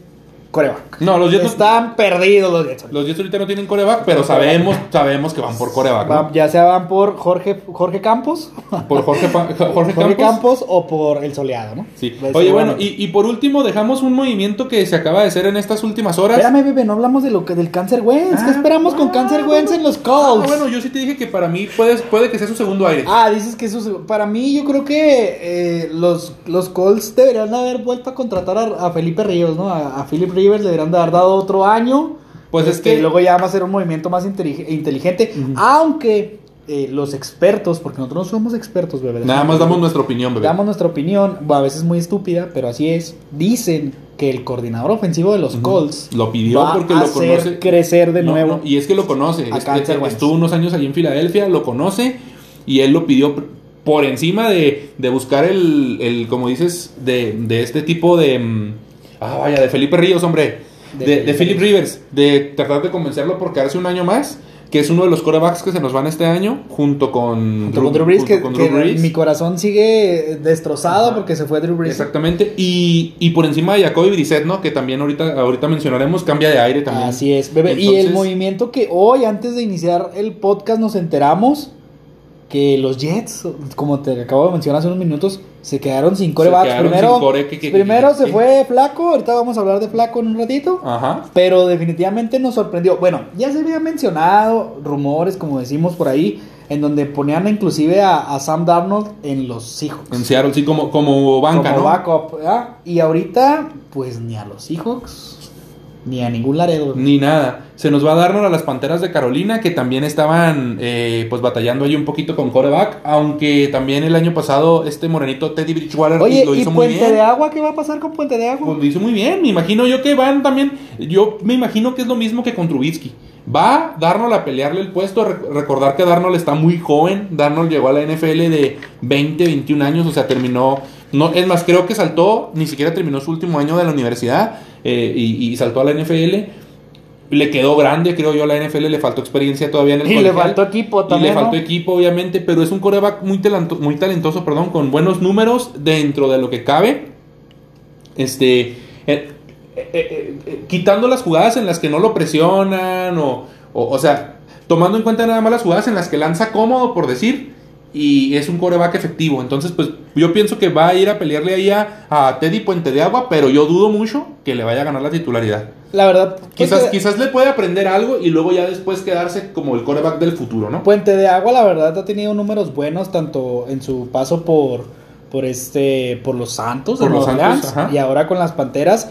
[SPEAKER 2] coreback.
[SPEAKER 1] No, los Jets no-
[SPEAKER 2] Están perdidos los Jets.
[SPEAKER 1] Los Jets ahorita no tienen coreback, pero sabemos, sabemos que van por coreback.
[SPEAKER 2] ya sea van por Jorge, Jorge Campos,
[SPEAKER 1] Por Jorge, [LAUGHS] Jorge
[SPEAKER 2] Jorge
[SPEAKER 1] Campos.
[SPEAKER 2] Campos o por el soleado, ¿no?
[SPEAKER 1] Sí.
[SPEAKER 2] Pues,
[SPEAKER 1] Oye, bueno, y, y por último dejamos un movimiento que se acaba de hacer en estas últimas horas.
[SPEAKER 2] Espérame, bebé, no hablamos de lo que del cáncer Wentz. ¿Qué
[SPEAKER 1] Ah,
[SPEAKER 2] esperamos con
[SPEAKER 1] ah,
[SPEAKER 2] cáncer Wentz en los
[SPEAKER 1] Ah,
[SPEAKER 2] Colts?
[SPEAKER 1] bueno, yo sí te dije que para mí puede, puede que sea su segundo aire.
[SPEAKER 2] Ah, dices que eso para mí yo creo que eh, los, los Colts deberían haber vuelto a contratar a, a Felipe Ríos, ¿no? A, a Philip Le deberían de haber dado otro año.
[SPEAKER 1] Pues es
[SPEAKER 2] Este,
[SPEAKER 1] que-
[SPEAKER 2] luego ya va a ser un movimiento más intelig- inteligente, aunque eh, los expertos, porque nosotros no somos expertos, bebé.
[SPEAKER 1] Nada más damos nuestra opinión, bebé.
[SPEAKER 2] Damos nuestra opinión, a veces muy estúpida, pero así es. Dicen que el coordinador ofensivo de los Colts
[SPEAKER 1] Lo pidió
[SPEAKER 2] va
[SPEAKER 1] porque
[SPEAKER 2] a
[SPEAKER 1] lo
[SPEAKER 2] hacer
[SPEAKER 1] conoce.
[SPEAKER 2] crecer de
[SPEAKER 1] No,
[SPEAKER 2] nuevo.
[SPEAKER 1] no, y es que lo conoce.
[SPEAKER 2] a
[SPEAKER 1] Es-
[SPEAKER 2] Cáncer
[SPEAKER 1] es-
[SPEAKER 2] Wentz.
[SPEAKER 1] estuvo unos años allí en Filadelfia, lo conoce y él lo pidió por encima de, de buscar el, el, como dices, de, de este tipo de... Ah, vaya, de Felipe Ríos, hombre.
[SPEAKER 2] De
[SPEAKER 1] De, Philip Rivers. De tratar de convencerlo por quedarse un año más. Que es uno de los corebacks que se nos van este año. Junto con,
[SPEAKER 2] Junto con Drew Brees,
[SPEAKER 1] junto
[SPEAKER 2] que,
[SPEAKER 1] con
[SPEAKER 2] que
[SPEAKER 1] Drew Brees.
[SPEAKER 2] mi corazón sigue destrozado
[SPEAKER 1] Ajá.
[SPEAKER 2] porque se fue Drew Brees.
[SPEAKER 1] Exactamente. Y, y por encima de Jacoby Brissett, ¿no? Que también ahorita, ahorita mencionaremos, cambia de aire también.
[SPEAKER 2] Así es, bebé. y el movimiento que hoy, antes de iniciar el podcast, nos enteramos que los Jets, como te acabo de mencionar hace unos minutos, Se quedaron sin corebacks.
[SPEAKER 1] quedaron
[SPEAKER 2] Primero,
[SPEAKER 1] sin core, que- que-
[SPEAKER 2] primero
[SPEAKER 1] que-
[SPEAKER 2] se fue Flaco. Ahorita vamos a hablar de Flaco en un ratito.
[SPEAKER 1] Ajá.
[SPEAKER 2] Pero definitivamente nos sorprendió. Bueno, ya se había mencionado rumores, como decimos por ahí, en donde ponían inclusive a, a Sam Darnold en los Seahawks.
[SPEAKER 1] En Seattle, sí, como, como banca,
[SPEAKER 2] como
[SPEAKER 1] ¿no?
[SPEAKER 2] backup. ¿verdad? Y ahorita, pues ni a los Seahawks, ni a ningún Laredo.
[SPEAKER 1] Ni nada. Se nos va a darnos a las Panteras de Carolina, que también estaban eh, pues batallando ahí un poquito con coreback, aunque también el año pasado este morenito Teddy Bridgewater
[SPEAKER 2] Oye,
[SPEAKER 1] lo
[SPEAKER 2] ¿y
[SPEAKER 1] hizo muy
[SPEAKER 2] Puente
[SPEAKER 1] bien.
[SPEAKER 2] de Agua? ¿Qué va a pasar con Puente de Agua?
[SPEAKER 1] Pues lo hizo muy bien. Me imagino yo que van también. Yo me imagino que es lo mismo que con Trubisky. Va Darnold a pelearle el puesto. Re- recordar que Darnold está muy joven. Darnold llegó a la NFL de 20, 21 años. O sea, terminó. No, es más, creo que saltó. Ni siquiera terminó su último año de la universidad. Eh, y, y saltó a la NFL. Le quedó grande, creo yo, a la NFL. Le faltó experiencia todavía en el
[SPEAKER 2] Y le faltó equipo
[SPEAKER 1] Y
[SPEAKER 2] también.
[SPEAKER 1] le faltó
[SPEAKER 2] ¿no?
[SPEAKER 1] equipo, obviamente, pero es un coreback muy, talentoso, muy talentoso, perdón, con buenos números dentro de lo que cabe. Este, eh, eh, eh, eh, quitando las jugadas en las que no lo presionan, o, o, o sea, tomando en cuenta nada más las jugadas en las que lanza cómodo, por decir, y es un coreback efectivo. Entonces, pues yo pienso que va a ir a pelearle ahí a, a Teddy Puente de Agua, pero yo dudo mucho que le vaya a ganar la titularidad.
[SPEAKER 2] La verdad,
[SPEAKER 1] Quizás, quizás le puede aprender algo y luego ya después quedarse como el coreback del futuro, ¿no?
[SPEAKER 2] Puente de Agua, la verdad, ha tenido números buenos tanto en su paso por, por este, por los Santos,
[SPEAKER 1] Por
[SPEAKER 2] de
[SPEAKER 1] los Santos,
[SPEAKER 2] Orleans, y ahora con las Panteras.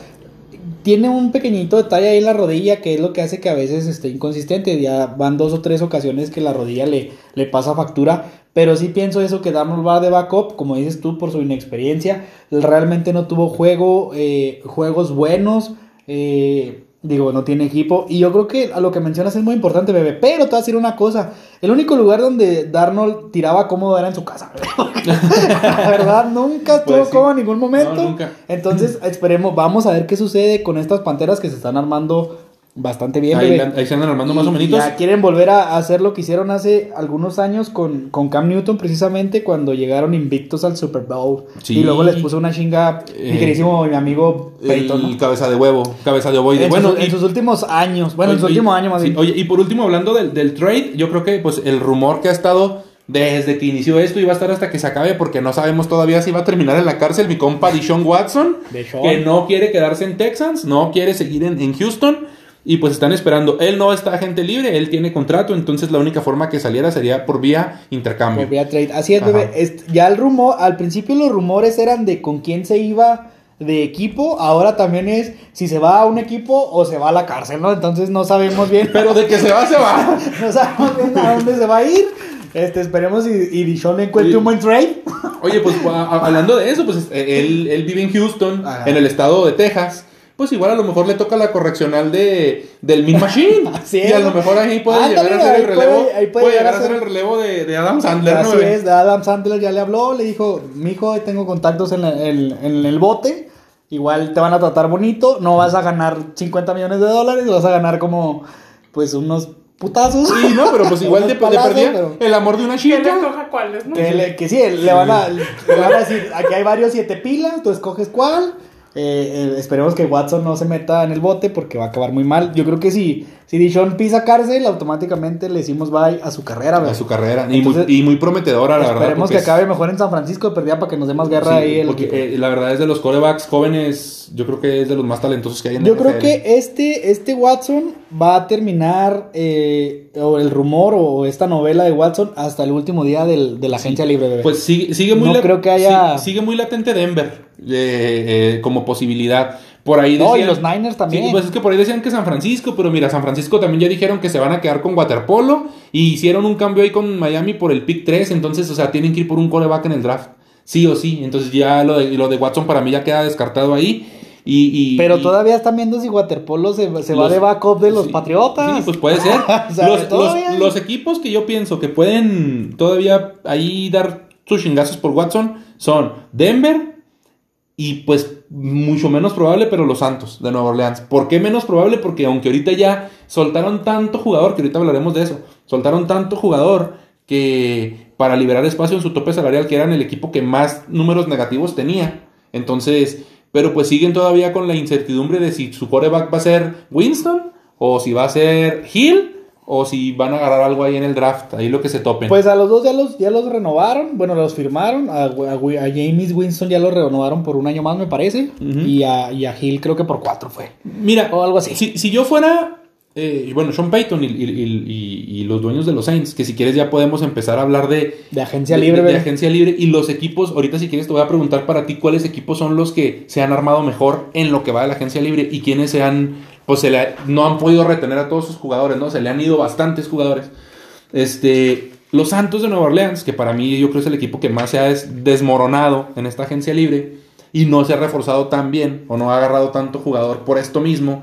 [SPEAKER 2] Tiene un pequeñito detalle ahí en la rodilla que es lo que hace que a veces esté inconsistente. Ya van dos o tres ocasiones que la rodilla le, le pasa factura. Pero sí pienso eso que Darnold va de backup, como dices tú, por su inexperiencia. Realmente no tuvo juego, eh, juegos buenos. eh, digo, no tiene equipo. Y yo creo que a lo que mencionas es muy importante, bebé. Pero te voy a decir una cosa. El único lugar donde Darnold tiraba cómodo era en su casa. [LAUGHS] la verdad, nunca estuvo
[SPEAKER 1] Pues sí.
[SPEAKER 2] cómodo en ningún momento.
[SPEAKER 1] No, nunca.
[SPEAKER 2] Entonces, esperemos, vamos a ver qué sucede con estas panteras que se están armando bastante bien,
[SPEAKER 1] ahí,
[SPEAKER 2] bebé.
[SPEAKER 1] la- ahí se andan armando más
[SPEAKER 2] Y
[SPEAKER 1] o menos.
[SPEAKER 2] Ya quieren volver a hacer lo que hicieron hace algunos años con, con Cam Newton, precisamente cuando llegaron invictos al Super Bowl.
[SPEAKER 1] Sí.
[SPEAKER 2] Y luego les puso una chinga, mi
[SPEAKER 1] Eh,
[SPEAKER 2] queridísimo mi amigo Peyton,
[SPEAKER 1] El cabeza de huevo, cabeza de ovoide.
[SPEAKER 2] En,
[SPEAKER 1] bueno,
[SPEAKER 2] sus, en
[SPEAKER 1] y-
[SPEAKER 2] sus últimos años, bueno, en su último año más
[SPEAKER 1] sí,
[SPEAKER 2] bien.
[SPEAKER 1] Oye, y por último, hablando del, del trade, yo creo que pues el rumor que ha estado desde que inició esto y va a estar hasta que se acabe porque no sabemos todavía si va a terminar en la cárcel mi compa Dishon Watson, que no quiere quedarse en Texans, no quiere seguir en, en Houston y pues están esperando. Él no está agente libre, él tiene contrato, entonces la única forma que saliera sería por vía intercambio.
[SPEAKER 2] Por vía trade. Así es,
[SPEAKER 1] Ajá.
[SPEAKER 2] bebé. Ya el rumor, al principio los rumores eran de con quién se iba de equipo, ahora también es si se va a un equipo o se va a la cárcel, ¿no? Entonces no sabemos bien.
[SPEAKER 1] Pero de que se va, se va. [LAUGHS]
[SPEAKER 2] no sabemos bien a dónde se va a ir. Este, esperemos y, y Dishon le encuentre un buen trade.
[SPEAKER 1] Oye, pues a- hablando de eso, pues eh, él, él vive en Houston,
[SPEAKER 2] Ajá.
[SPEAKER 1] en el estado de Texas. Pues igual a lo mejor le toca la correccional de, del Mean Machine. [LAUGHS]
[SPEAKER 2] Así
[SPEAKER 1] y a
[SPEAKER 2] es.
[SPEAKER 1] lo mejor ahí puede
[SPEAKER 2] Ándale,
[SPEAKER 1] llegar a ser el relevo.
[SPEAKER 2] puede- ahí puede
[SPEAKER 1] puede
[SPEAKER 2] llegar a
[SPEAKER 1] ser el relevo de, de Adam Sandler, ¿no?
[SPEAKER 2] Así
[SPEAKER 1] bebé?
[SPEAKER 2] es, Adam Sandler ya le habló, le dijo, mijo, tengo contactos en, la- en- en el bote, igual te van a tratar bonito, no vas a ganar 50 millones de dólares, vas a ganar como, pues, unos putazos.
[SPEAKER 1] Sí, no, pero pues [LAUGHS] igual de, de
[SPEAKER 2] palazos,
[SPEAKER 1] perdida
[SPEAKER 2] pero-
[SPEAKER 1] el amor de una
[SPEAKER 3] ¿Quién
[SPEAKER 1] chica.
[SPEAKER 3] escoja cuáles, no?
[SPEAKER 2] Que, le- que sí, le van, a, le van a decir, aquí hay varios siete pilas, tú escoges cuál. Eh, eh, esperemos que Watson no se meta en el bote porque va a acabar muy mal. Yo creo que si, si Dishon pisa cárcel, automáticamente le decimos bye a su carrera.
[SPEAKER 1] A
[SPEAKER 2] ¿verdad?
[SPEAKER 1] su carrera. Y, muy, y muy prometedora, la verdad.
[SPEAKER 2] Esperemos que
[SPEAKER 1] es-
[SPEAKER 2] acabe mejor en San Francisco de perdida para que nos dé más guerra
[SPEAKER 1] sí,
[SPEAKER 2] ahí. el
[SPEAKER 1] porque, eh, la verdad es de los corebacks jóvenes, yo creo que es de los más talentosos que hay en
[SPEAKER 2] Yo
[SPEAKER 1] la
[SPEAKER 2] creo
[SPEAKER 1] NFL.
[SPEAKER 2] que este, este Watson va a terminar, eh, o el rumor o esta novela de Watson, hasta el último día del- de la agencia libre. bebé.
[SPEAKER 1] Pues sigue, sigue muy
[SPEAKER 2] No creo que haya-
[SPEAKER 1] sigue muy latente Denver eh, eh, como posibilidad. Por ahí
[SPEAKER 2] No, y
[SPEAKER 1] decían-
[SPEAKER 2] los Niners también.
[SPEAKER 1] Sí, pues es que por ahí decían que San Francisco, pero mira, San Francisco también ya dijeron que se van a quedar con Waterpolo y hicieron un cambio ahí con Miami por el pick 3, entonces, o sea, tienen que ir por un coreback en el draft. Sí o sí, entonces ya lo de, lo de Watson para mí ya queda descartado ahí. Y, y-
[SPEAKER 2] Pero
[SPEAKER 1] y-
[SPEAKER 2] todavía están viendo si Waterpolo se, se va
[SPEAKER 1] los-
[SPEAKER 2] de backup de los
[SPEAKER 1] sí,
[SPEAKER 2] Patriotas.
[SPEAKER 1] Sí, pues puede ser. [LAUGHS]
[SPEAKER 2] O sea,
[SPEAKER 1] los, los- los equipos que yo pienso que pueden todavía ahí dar sus chingazos por Watson son Denver y pues mucho menos probable, pero los Santos de Nueva Orleans. ¿Por qué menos probable? Porque aunque ahorita ya soltaron tanto jugador, que ahorita hablaremos de eso, soltaron tanto jugador que para liberar espacio en su tope salarial, que eran el equipo que más números negativos tenía. Entonces, pero pues siguen todavía con la incertidumbre de si su coreback va a ser Winston, o si va a ser Hill, o si van a agarrar algo ahí en el draft, ahí lo que se topen.
[SPEAKER 2] Pues a los dos ya los, ya los renovaron, bueno, los firmaron. A, a- a James Winston ya los renovaron por un año más, me parece. Y, a, y a Hill creo que por cuatro fue.
[SPEAKER 1] Mira,
[SPEAKER 2] O algo así.
[SPEAKER 1] Si, si yo fuera, eh, bueno, Sean Payton y, y- y- los dueños de los Saints, que si quieres ya podemos empezar a hablar de,
[SPEAKER 2] De agencia libre,
[SPEAKER 1] de, de agencia libre y los equipos, ahorita si quieres te voy a preguntar para ti cuáles equipos son los que se han armado mejor en lo que va de la agencia libre y quiénes se han, pues se le no han podido retener a todos sus jugadores, ¿no? Se le han ido bastantes jugadores. Este, los Santos de Nueva Orleans, que para mí yo creo es el equipo que más se ha des- desmoronado en esta agencia libre y no se ha reforzado tan bien o no ha agarrado tanto jugador por esto mismo.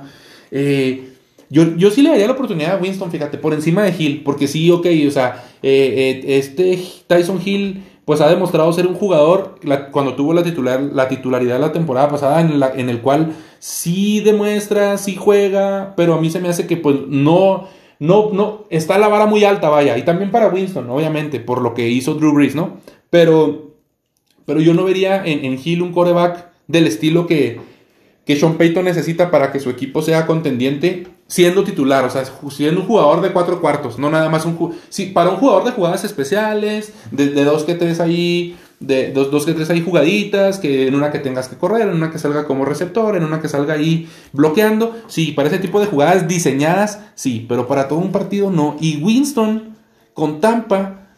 [SPEAKER 1] Eh, yo, yo sí le daría la oportunidad a Winston, fíjate, por encima de Hill, porque sí, ok, o sea, eh, eh, este Tyson Hill pues ha demostrado ser un jugador cuando tuvo la, titular, la titularidad la temporada pasada en, la- en el cual sí demuestra, sí juega, pero a mí se me hace que pues no, no, no, está la vara muy alta, vaya, y también para Winston, obviamente, por lo que hizo Drew Brees, ¿no? Pero, pero yo no vería en, en Hill un coreback del estilo que, que Sean Payton necesita para que su equipo sea contendiente siendo titular, o sea, siendo un jugador de cuatro cuartos, no nada más un sí, para un jugador de jugadas especiales, de, de dos que tres ahí, de dos, dos que tres ahí jugaditas, que en una que tengas que correr, en una que salga como receptor, en una que salga ahí bloqueando, sí, para ese tipo de jugadas diseñadas, sí, pero para todo un partido no. Y Winston con Tampa,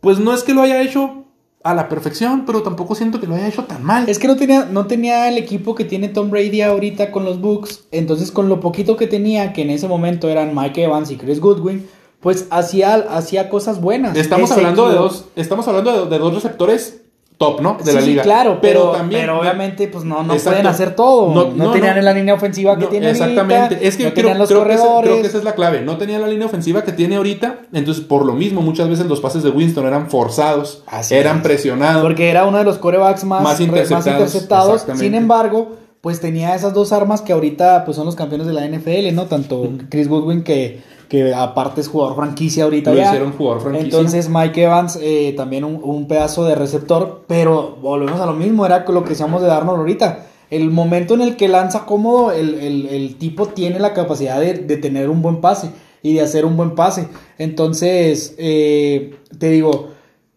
[SPEAKER 1] pues no es que lo haya hecho a la perfección, pero tampoco siento que lo haya hecho tan mal.
[SPEAKER 2] Es que no tenía, no tenía el equipo que tiene Tom Brady ahorita con los Bucks. Entonces, con lo poquito que tenía, que en ese momento eran Mike Evans y Chris Goodwin, pues hacía, hacía cosas buenas.
[SPEAKER 1] Estamos
[SPEAKER 2] Ese
[SPEAKER 1] hablando de dos, estamos hablando de, de dos receptores top, ¿no? De
[SPEAKER 2] sí,
[SPEAKER 1] la
[SPEAKER 2] sí,
[SPEAKER 1] liga.
[SPEAKER 2] claro, pero,
[SPEAKER 1] también
[SPEAKER 2] pero obviamente pues no, no
[SPEAKER 1] Exacto.
[SPEAKER 2] pueden hacer todo.
[SPEAKER 1] No,
[SPEAKER 2] No,
[SPEAKER 1] no,
[SPEAKER 2] tenían
[SPEAKER 1] no.
[SPEAKER 2] la línea ofensiva que
[SPEAKER 1] No,
[SPEAKER 2] tiene ahorita,
[SPEAKER 1] exactamente. Es que creo,
[SPEAKER 2] tenían los
[SPEAKER 1] creo que creo que esa es la clave. No tenía la línea ofensiva que tiene ahorita. Entonces, por lo mismo, muchas veces los pases de Winston eran forzados,
[SPEAKER 2] Así
[SPEAKER 1] eran
[SPEAKER 2] es.
[SPEAKER 1] presionados.
[SPEAKER 2] Porque era uno de los corebacks más,
[SPEAKER 1] Más interceptados,
[SPEAKER 2] interceptados.
[SPEAKER 1] exactamente.
[SPEAKER 2] Sin embargo, pues tenía esas dos armas que ahorita pues son los campeones de la NFL, ¿no? Tanto Chris Goodwin que, que aparte es jugador franquicia ahorita
[SPEAKER 1] Lo
[SPEAKER 2] ya.
[SPEAKER 1] hicieron jugador franquicia.
[SPEAKER 2] Entonces Mike Evans eh, también un, un pedazo de receptor, pero volvemos a lo mismo, era lo que decíamos de darnos ahorita. El momento en el que lanza cómodo, el, el- el tipo tiene la capacidad de, de tener un buen pase y de hacer un buen pase. Entonces, eh, te digo,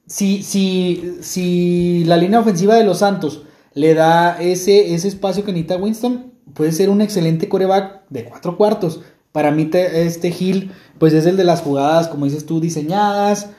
[SPEAKER 2] si, si, si la línea ofensiva de los Santos le da ese, ese espacio que necesita Winston, puede ser un excelente coreback de cuatro cuartos. Para mí, te- este Hill, pues es el de las jugadas, como dices tú, diseñadas.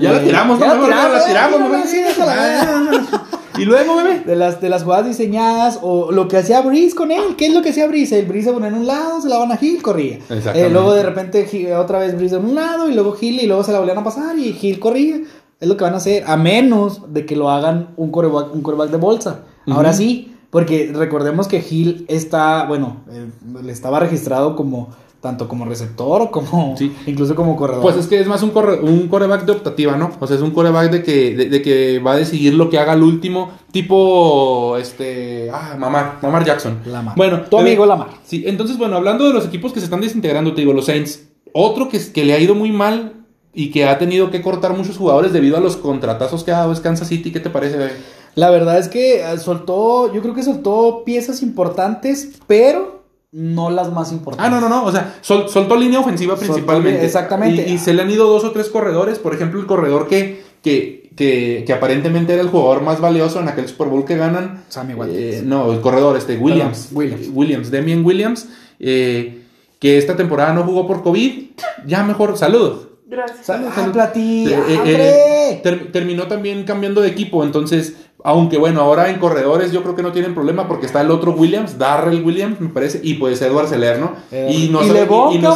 [SPEAKER 1] Ya la tiramos,
[SPEAKER 2] ya
[SPEAKER 1] ¿no?
[SPEAKER 2] la tiramos,
[SPEAKER 1] la tiramos. [LAUGHS] Y luego, bebé.
[SPEAKER 2] De las, de las jugadas diseñadas, o lo que hacía Breeze con él. ¿Qué es lo que hacía Breeze? El Breeze se ponía en un lado, se la van a Hill, corría. Eh, luego de repente Hill- otra vez Breeze en un lado, y luego Hill, y luego se la volvían a pasar, y Hill corría. Es lo que van a hacer, a menos de que lo hagan un quarterback, un quarterback de bolsa. Ahora sí, porque recordemos que Hill está, bueno, eh, le estaba registrado como tanto como receptor como
[SPEAKER 1] Sí.
[SPEAKER 2] incluso como corredor.
[SPEAKER 1] Pues es que es más un, corre- un coreback de optativa, ¿no? O sea, es un coreback de que, de, de que va a decidir lo que haga el último, tipo, este, ah, Mamar, Mamar Jackson.
[SPEAKER 2] Lamar.
[SPEAKER 1] Bueno,
[SPEAKER 2] Tu amigo Lamar.
[SPEAKER 1] Sí, entonces, bueno, hablando de los equipos que se están desintegrando, te digo, los Saints, otro que, que le ha ido muy mal y que ha tenido que cortar muchos jugadores debido a los contratazos que ha dado es Kansas City, ¿qué te parece?
[SPEAKER 2] La verdad es que eh, soltó, yo creo que soltó piezas importantes, pero no las más importantes.
[SPEAKER 1] Ah, no, no, no. O sea, sol- soltó línea ofensiva principalmente.
[SPEAKER 2] exactamente.
[SPEAKER 1] Y, y se le han ido dos o tres corredores. Por ejemplo, el corredor que, que, que, que aparentemente era el jugador más valioso en aquel Super Bowl que ganan.
[SPEAKER 2] Sammy Watkins.
[SPEAKER 1] Eh, no, el corredor, este, Williams.
[SPEAKER 2] Perdón, Williams.
[SPEAKER 1] Williams, Demian Williams. eh, que esta temporada no jugó por COVID. Ya mejor, salud.
[SPEAKER 3] Gracias.
[SPEAKER 2] Salud,
[SPEAKER 1] salud.
[SPEAKER 2] platí,
[SPEAKER 1] Eh, eh,
[SPEAKER 2] ¡hambre!
[SPEAKER 1] eh, ter- terminó también cambiando de equipo, entonces, aunque bueno, ahora en corredores yo creo que no tienen problema porque está el otro Williams, Darrell Williams, me parece, y pues Edward Seller, ¿no?
[SPEAKER 2] Eh,
[SPEAKER 1] y, no
[SPEAKER 2] ¿y
[SPEAKER 1] sabe- y- y
[SPEAKER 2] ¿Qué
[SPEAKER 1] no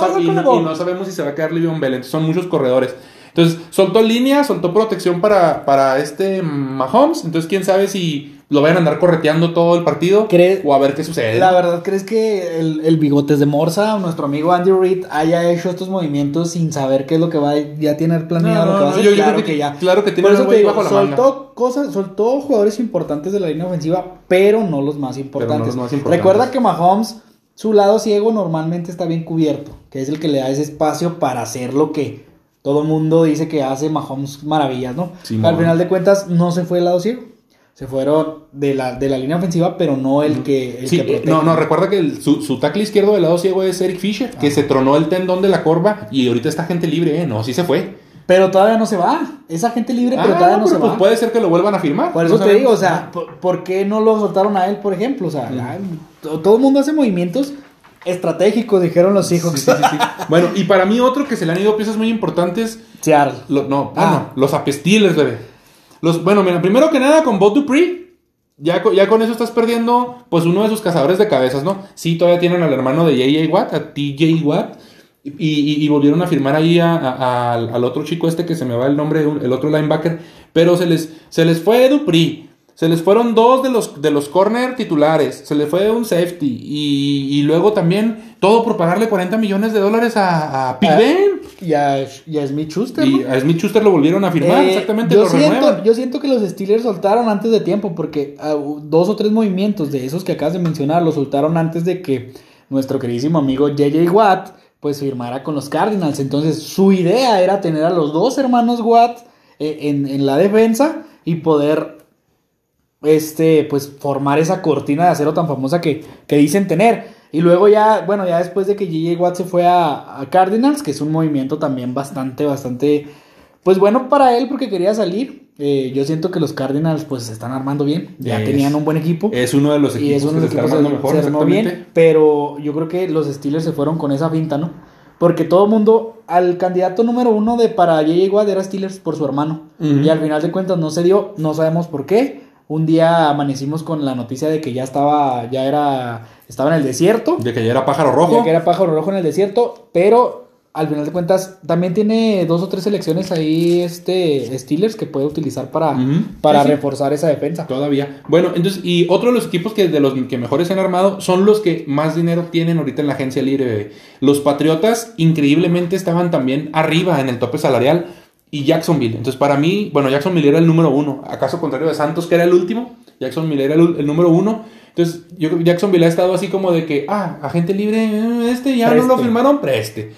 [SPEAKER 1] y sabemos si se va a quedar Le'Veon Bell, entonces son muchos corredores. Entonces, soltó línea, soltó protección para, para este Mahomes, entonces quién sabe si lo vayan a andar correteando todo el partido
[SPEAKER 2] ¿Cree-
[SPEAKER 1] o a ver qué sucede.
[SPEAKER 2] La verdad, ¿crees que el, el bigotes de Morsa, nuestro amigo Andy Reid, haya hecho estos movimientos sin saber qué es lo que va a ya tener planeado?
[SPEAKER 1] No,
[SPEAKER 2] lo que va a hacer?
[SPEAKER 1] yo- yo
[SPEAKER 2] claro
[SPEAKER 1] creo que-
[SPEAKER 2] ya.
[SPEAKER 1] claro que tiene
[SPEAKER 2] Por eso te digo,
[SPEAKER 1] bajo la manga.
[SPEAKER 2] soltó cosas, soltó jugadores importantes de la línea ofensiva, pero no los más importantes.
[SPEAKER 1] los más importantes.
[SPEAKER 2] Recuerda que Mahomes, su lado ciego normalmente está bien cubierto, que es el que le da ese espacio para hacer lo que todo mundo dice que hace Mahomes maravillas, ¿no?
[SPEAKER 1] Sí,
[SPEAKER 2] Al final de cuentas, no se fue el lado ciego. Se fueron de la, de la línea ofensiva, pero no el que, el
[SPEAKER 1] Sí,
[SPEAKER 2] que
[SPEAKER 1] eh, no, no, recuerda que el- su, su tackle izquierdo del lado ciego es Eric Fisher, que se tronó el tendón de la corva y ahorita está gente libre, ¿eh? No, sí se fue.
[SPEAKER 2] Pero todavía no se va. Esa gente libre, pero
[SPEAKER 1] Ah,
[SPEAKER 2] todavía no,
[SPEAKER 1] pero
[SPEAKER 2] se
[SPEAKER 1] pues
[SPEAKER 2] va.
[SPEAKER 1] puede ser que lo vuelvan a firmar.
[SPEAKER 2] Por
[SPEAKER 1] No
[SPEAKER 2] eso te digo, o sea, ¿por, por qué no lo soltaron a él, por ejemplo? O sea, todo el mundo hace movimientos estratégicos, dijeron los hijos.
[SPEAKER 1] Sí, sí, sí, sí. [LAUGHS] Bueno, y para mí otro que se le han ido piezas muy importantes
[SPEAKER 2] Seattle.
[SPEAKER 1] Lo- no,
[SPEAKER 2] Ah.
[SPEAKER 1] bueno, los apestiles, bebé. Los, bueno, mira, primero que nada con Bob Dupree. Ya, ya con eso estás perdiendo, pues, uno de sus cazadores de cabezas, ¿no? Sí, todavía tienen al hermano de J.J. Watt, a T.J. Watt. Y, y- y volvieron a firmar ahí a- a- al, al otro chico este que se me va el nombre, el otro linebacker. Pero se les, se les fue Dupree. Se les fueron dos de los, de los corner titulares. Se les fue un safety. Y, y luego también todo por pagarle 40 millones de dólares a, a Big
[SPEAKER 2] Ah,
[SPEAKER 1] Ben.
[SPEAKER 2] Y a, y a Smith Schuster.
[SPEAKER 1] Y a Smith Schuster lo volvieron a firmar,
[SPEAKER 2] Eh,
[SPEAKER 1] exactamente,
[SPEAKER 2] yo
[SPEAKER 1] lo
[SPEAKER 2] siento,
[SPEAKER 1] renuevan.
[SPEAKER 2] yo siento que los Steelers soltaron antes de tiempo porque ah, dos o tres movimientos de esos que acabas de mencionar los soltaron antes de que nuestro queridísimo amigo JJ Watt pues firmara con los Cardinals. Entonces su idea era tener a los dos hermanos Watt eh, en, en la defensa y poder este pues formar esa cortina de acero tan famosa que, que dicen tener. Y luego ya, bueno, ya después de que JJ Watt se fue a, a Cardinals, que es un movimiento también bastante, bastante, pues bueno para él porque quería salir. Eh, yo siento que los Cardinals pues se están armando bien, ya
[SPEAKER 1] Es-
[SPEAKER 2] tenían un buen equipo.
[SPEAKER 1] Es uno de los equipos
[SPEAKER 2] y es uno de
[SPEAKER 1] que
[SPEAKER 2] los
[SPEAKER 1] se está
[SPEAKER 2] equipos
[SPEAKER 1] armando
[SPEAKER 2] se-
[SPEAKER 1] mejor,
[SPEAKER 2] se armó bien, pero yo creo que los Steelers se fueron con esa finta, ¿no? Porque todo el mundo, al candidato número uno de para JJ Watt era Steelers por su hermano. Y al final de cuentas no se dio, no sabemos por qué. Un día amanecimos con la noticia de que ya estaba, ya era, estaba en el desierto.
[SPEAKER 1] De que ya era pájaro rojo.
[SPEAKER 2] Ya que era pájaro rojo en el desierto, pero al final de cuentas también tiene dos o tres selecciones ahí este Steelers que puede utilizar para, para
[SPEAKER 1] Sí, sí.
[SPEAKER 2] reforzar esa defensa.
[SPEAKER 1] Todavía. Bueno, entonces, y otro de los equipos que de los que mejores se han armado son los que más dinero tienen ahorita en la agencia libre. Los Patriotas, increíblemente, estaban también arriba en el tope salarial. Y Jacksonville. Entonces, para mí, bueno, Jacksonville era el número uno. ¿Acaso contrario de Santos, que era el último? Jacksonville era el, el número uno. Entonces, yo creo que Jacksonville ha estado así como de que, ah, agente libre, eh, este ya no lo firmaron, preste.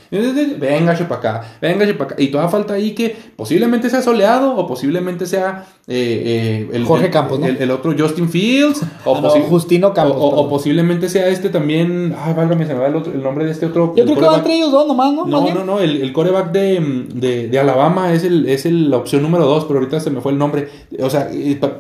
[SPEAKER 1] Venga, para acá, venga, para acá. Y toda falta ahí que posiblemente sea soleado o posiblemente sea eh, eh, el,
[SPEAKER 2] Jorge Campos, ¿no?
[SPEAKER 1] el, el otro Justin Fields. O,
[SPEAKER 2] Ah, no, Justino Campos,
[SPEAKER 1] o- posiblemente sea este también. Ay, válgame, se me va el, otro- el nombre de este otro.
[SPEAKER 2] Yo creo que van entre ellos dos nomás, ¿no?
[SPEAKER 1] No, no, no, el, el coreback de, de, de Alabama es, el, es el- la opción número dos, pero ahorita se me fue el nombre. O sea,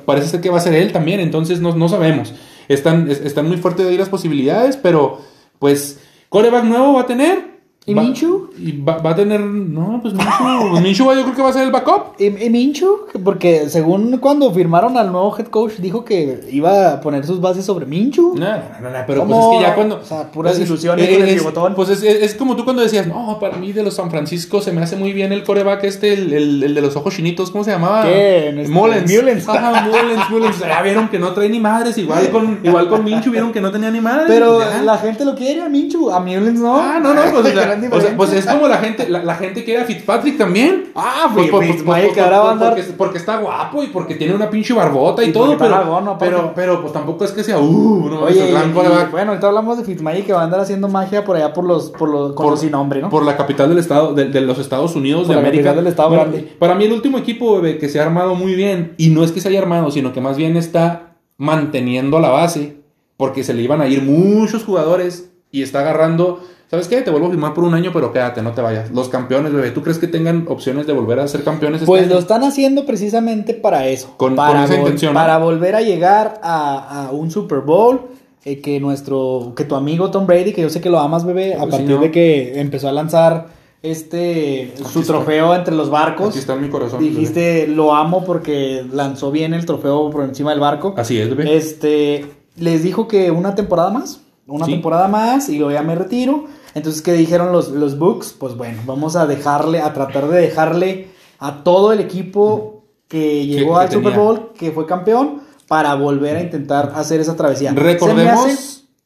[SPEAKER 1] parece ser que va a ser él también, entonces no, no sabemos. Están, es- están muy fuertes de ahí las posibilidades, pero pues coreback nuevo va a tener.
[SPEAKER 2] ¿Y
[SPEAKER 1] Va-
[SPEAKER 2] Minshew?
[SPEAKER 1] Y va, va a tener, no, pues Minshew, pues Minshew yo creo que va a ser el backup.
[SPEAKER 2] ¿Y, y Minshew? Porque según cuando firmaron al nuevo head coach, dijo que iba a poner sus bases sobre Minshew.
[SPEAKER 1] No, no, no, no, pero pues es que ya cuando.
[SPEAKER 2] O sea, puras
[SPEAKER 1] pues,
[SPEAKER 2] ilusiones
[SPEAKER 1] es-
[SPEAKER 2] con el pivotón.
[SPEAKER 1] Pues es, es- es como tú cuando decías, no, para mí de los San Francisco se me hace muy bien el coreback este, el, el- el de los ojos chinitos, ¿cómo se llamaba?
[SPEAKER 2] ¿Quién? Este,
[SPEAKER 1] Mullens.
[SPEAKER 2] Mullens.
[SPEAKER 1] Ajá, Mullens, Mullens. Ya vieron que no trae ni madres, igual con, igual con Minchu vieron que no tenía ni madres.
[SPEAKER 2] Pero
[SPEAKER 1] ya.
[SPEAKER 2] la gente lo quiere a Minshew, a Mullens no.
[SPEAKER 1] Ah, no, no, pues, o o sea, pues es como la gente, la, la gente quiere a Fitzpatrick también.
[SPEAKER 2] Ah,
[SPEAKER 1] Pues,
[SPEAKER 2] pues,
[SPEAKER 1] pues, pues, pues,
[SPEAKER 2] andar-
[SPEAKER 1] porque, porque está guapo y porque tiene una pinche barbota y,
[SPEAKER 2] Y
[SPEAKER 1] todo, pero, pero, pero pues tampoco es que sea, uh, no,
[SPEAKER 2] Oye, y-
[SPEAKER 1] quarterback.
[SPEAKER 2] bueno, ahorita hablamos de Fitzmagic que va a andar haciendo magia por allá por los, por los,
[SPEAKER 1] Por-
[SPEAKER 2] sin nombre, ¿no?
[SPEAKER 1] Por la capital del estado, de, de los Estados Unidos
[SPEAKER 2] Por
[SPEAKER 1] de
[SPEAKER 2] la
[SPEAKER 1] América.
[SPEAKER 2] capital del estado grande.
[SPEAKER 1] Para mí el último equipo, bebé, que se ha armado muy bien, y no es que se haya armado, sino que más bien está manteniendo la base, porque se le iban a ir muchos jugadores y está agarrando. ¿Sabes qué? Te vuelvo a firmar por un año, pero quédate, no te vayas. Los campeones, bebé, ¿tú crees que tengan opciones de volver a ser campeones? este
[SPEAKER 2] Pues
[SPEAKER 1] año?
[SPEAKER 2] lo están haciendo precisamente para eso.
[SPEAKER 1] Con-
[SPEAKER 2] para,
[SPEAKER 1] con esa
[SPEAKER 2] vol-
[SPEAKER 1] intención, ¿no?
[SPEAKER 2] para volver a llegar a, a un Super Bowl. eh, que nuestro, que tu amigo Tom Brady, que yo sé que lo amas, bebé, a
[SPEAKER 1] sí,
[SPEAKER 2] partir
[SPEAKER 1] ¿no?
[SPEAKER 2] de que empezó a lanzar este su
[SPEAKER 1] está.
[SPEAKER 2] trofeo entre los barcos.
[SPEAKER 1] Aquí está en mi corazón.
[SPEAKER 2] Dijiste, lo amo porque lanzó bien el trofeo por encima del barco.
[SPEAKER 1] Así es, bebé.
[SPEAKER 2] Este, les dijo que una temporada más, una
[SPEAKER 1] Sí.
[SPEAKER 2] temporada más y luego ya me retiro. Entonces, ¿qué dijeron los, los Bucks? Pues bueno, vamos a dejarle, a tratar de dejarle a todo el equipo que llegó al Super. Bowl, que fue campeón, para volver a intentar hacer esa travesía.
[SPEAKER 1] Recordemos-
[SPEAKER 2] Se me hace,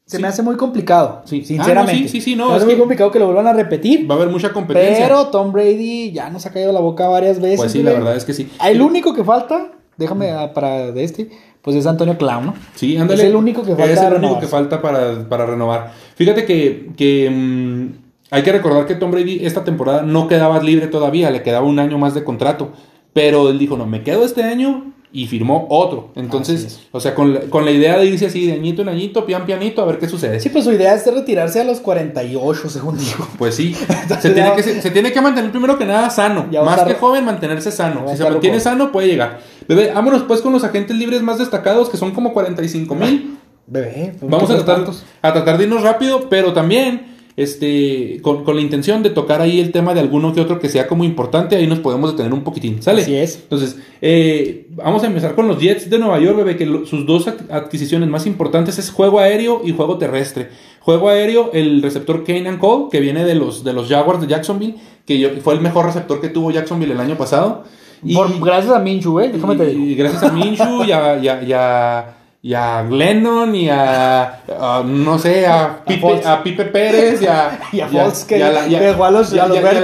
[SPEAKER 2] se
[SPEAKER 1] sí.
[SPEAKER 2] me hace muy complicado,
[SPEAKER 1] Sí.
[SPEAKER 2] sinceramente.
[SPEAKER 1] Ah, no, sí, sí, sí, no, es
[SPEAKER 2] muy
[SPEAKER 1] que-
[SPEAKER 2] complicado que lo vuelvan a repetir.
[SPEAKER 1] Va a haber mucha competencia.
[SPEAKER 2] Pero Tom Brady ya nos ha caído la boca varias veces.
[SPEAKER 1] pues sí, la verdad es que sí.
[SPEAKER 2] El único que falta, déjame ah, para de este, pues es Antonio Clown, ¿no?
[SPEAKER 1] Sí, ándale.
[SPEAKER 2] Es el único que falta
[SPEAKER 1] Es el único que falta para, para renovar. Fíjate que, que, mm, hay que recordar que Tom Brady esta temporada no quedaba libre todavía, le quedaba un año más de contrato. Pero él dijo, no, me quedo este año y firmó otro.
[SPEAKER 2] Así
[SPEAKER 1] Entonces,
[SPEAKER 2] es.
[SPEAKER 1] o sea, con la, con la idea de irse así de añito en añito, pian pianito, a ver qué sucede.
[SPEAKER 2] Sí, pues su idea es retirarse a los 48, según [LAUGHS] digo.
[SPEAKER 1] Pues sí, [LAUGHS]
[SPEAKER 2] Entonces
[SPEAKER 1] se tiene, que, se, se tiene que mantener primero que nada sano.
[SPEAKER 2] Ya
[SPEAKER 1] Más
[SPEAKER 2] estar-
[SPEAKER 1] que joven, mantenerse sano. Si se mantiene sano, puede llegar. Bebé, vámonos pues con los agentes libres más destacados, que son como 45 mil.
[SPEAKER 2] Bebé, pues,
[SPEAKER 1] Vamos a
[SPEAKER 2] ¿qué
[SPEAKER 1] tratar, a tratar de irnos rápido, pero también este, con, con la intención de tocar ahí el tema de alguno que otro que sea como importante, ahí nos podemos detener un poquitín, ¿sale?
[SPEAKER 2] Así es.
[SPEAKER 1] Entonces, eh, vamos a empezar con los Jets de Nueva York, bebé, que lo- sus dos adquisiciones más importantes es juego aéreo y juego terrestre. Juego aéreo, el receptor Kanan Cole, que viene de los, de los Jaguars de Jacksonville, que yo- fue el mejor receptor que tuvo Jacksonville el año pasado. Y-
[SPEAKER 2] Por- gracias a Minchu, eh, déjame te digo.
[SPEAKER 1] y gracias a Minshew y a, y a- y a- y a Glennon y a, a, no sé, a Pipe, a Pipe Pérez y a...
[SPEAKER 2] Y a Foles, que- dejó a los-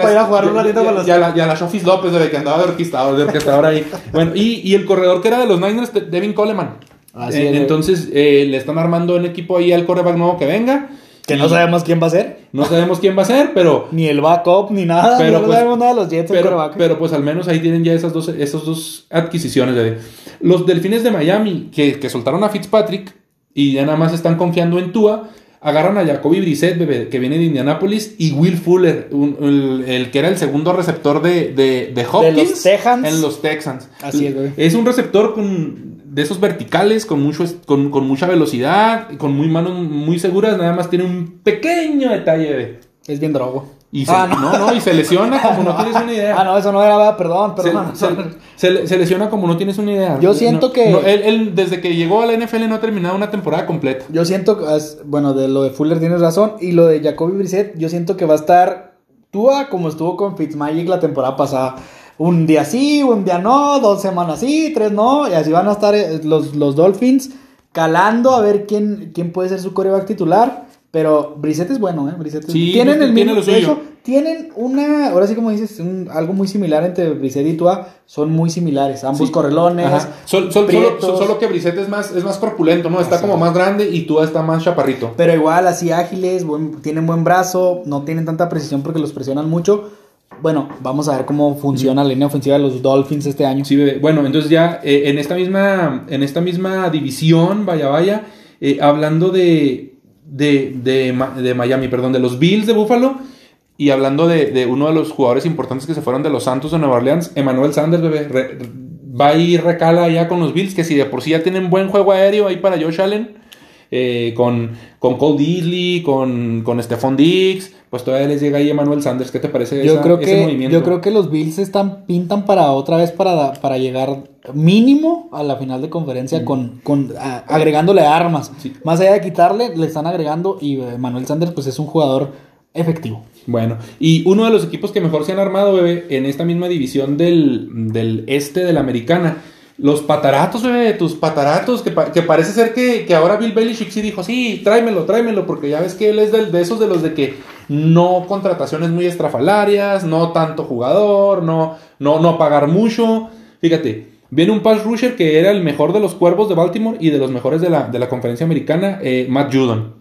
[SPEAKER 2] para ir a jugar un ratito con los-
[SPEAKER 1] Y a la, y a la Shofis López, bebé, que andaba de orquestador, de orquestador ahí. Bueno, y, y el corredor que era de los Niners, de- Devin Coleman.
[SPEAKER 2] Así
[SPEAKER 1] Eh,
[SPEAKER 2] es,
[SPEAKER 1] entonces, eh, le están armando un equipo ahí al coreback nuevo que venga.
[SPEAKER 2] Que no sabemos quién va a ser.
[SPEAKER 1] No sabemos quién va a ser, pero... [LAUGHS]
[SPEAKER 2] Ni el backup, ni nada.
[SPEAKER 1] Pero,
[SPEAKER 2] no
[SPEAKER 1] pues,
[SPEAKER 2] sabemos nada de los Jets.
[SPEAKER 1] Pero, pero pues al menos ahí tienen ya esas dos, esas dos adquisiciones. bebé. Los delfines de Miami, que, que soltaron a Fitzpatrick y ya nada más están confiando en Tua, agarran a Jacoby Brissett, bebé, que viene de Indianapolis, y Will Fuller, un- el, el que era el segundo receptor de, de, de Hopkins
[SPEAKER 2] los Texans.
[SPEAKER 1] en los Texans.
[SPEAKER 2] Así es, bebé.
[SPEAKER 1] Es un receptor con, de esos verticales, con, mucho, con, con mucha velocidad, con muy manos muy seguras, nada más tiene un pequeño detalle, bebé.
[SPEAKER 2] Es bien drogo.
[SPEAKER 1] Y se,
[SPEAKER 2] Ah,
[SPEAKER 1] no. no, y se lesiona como no tienes una idea. [LAUGHS]
[SPEAKER 2] Ah, no, eso no era, perdón,
[SPEAKER 1] Se,
[SPEAKER 2] perdón.
[SPEAKER 1] se- se- se lesiona como no tienes una idea.
[SPEAKER 2] Yo siento
[SPEAKER 1] No,
[SPEAKER 2] que-
[SPEAKER 1] no, él, él, desde que llegó a la NFL no ha terminado una temporada completa.
[SPEAKER 2] Yo siento, bueno, de lo de Fuller tienes razón. Y lo de Jacoby Brissett, yo siento que va a estar Tua como estuvo con Fitzmagic la temporada pasada. Un día sí, un día no, dos semanas sí, tres no. Y así van a estar eh, los, los Dolphins calando a ver quién, quién puede ser su coreback titular. Pero Brissett es bueno, ¿eh?
[SPEAKER 1] Sí,
[SPEAKER 2] tienen el
[SPEAKER 1] tiene
[SPEAKER 2] mismo.
[SPEAKER 1] suyo.
[SPEAKER 2] hecho, tienen una. Ahora sí, como dices, un- algo muy similar entre Brissett y Tua. Son muy similares. Ambos
[SPEAKER 1] Sí.
[SPEAKER 2] correlones.
[SPEAKER 1] Ajá. Sol- sol- solo, solo que Brissett es más, es más corpulento, ¿no? Está
[SPEAKER 2] Así
[SPEAKER 1] como más grande y tú está más chaparrito.
[SPEAKER 2] Pero igual, así ágiles, buen- tienen buen brazo, no tienen tanta precisión porque los presionan mucho. Bueno, vamos a ver cómo funciona la línea ofensiva de los Dolphins este año.
[SPEAKER 1] Sí, bebé. Bueno, entonces ya eh, en, esta misma, en esta misma división, vaya, vaya, eh, hablando de, de, de, Miami, perdón, de los Bills de Buffalo y hablando de, de uno de los jugadores importantes que se fueron de los Santos de Nueva Orleans, Emmanuel Sanders, bebé, re- va y recala ya con los Bills, que si de por sí ya tienen buen juego aéreo ahí para Josh Allen, eh, con, con Cole Beasley, con, con Stephon Diggs, pues todavía les llega ahí Emmanuel Sanders. ¿Qué te parece
[SPEAKER 2] Yo
[SPEAKER 1] esa-
[SPEAKER 2] creo,
[SPEAKER 1] ese
[SPEAKER 2] que,
[SPEAKER 1] movimiento?
[SPEAKER 2] yo creo que los Bills están, pintan para otra vez para, para llegar mínimo a la final de conferencia con, con a- agregándole armas.
[SPEAKER 1] Sí.
[SPEAKER 2] Más allá de quitarle, le están agregando y eh, Manuel Sanders pues es un jugador efectivo.
[SPEAKER 1] Bueno, y uno de los equipos que mejor se han armado, bebé, en esta misma división del, del este de la americana. Los pataratos, bebé, tus pataratos, que, pa- que parece ser que, ahora Bill Belichick sí dijo, sí, tráemelo, tráemelo, porque ya ves que él es de esos de los de que no contrataciones muy estrafalarias, no tanto jugador, no, no, no pagar mucho. Fíjate, viene un pass rusher que era el mejor de los cuervos de Baltimore y de los mejores de la, de la conferencia americana, eh, Matt Judon.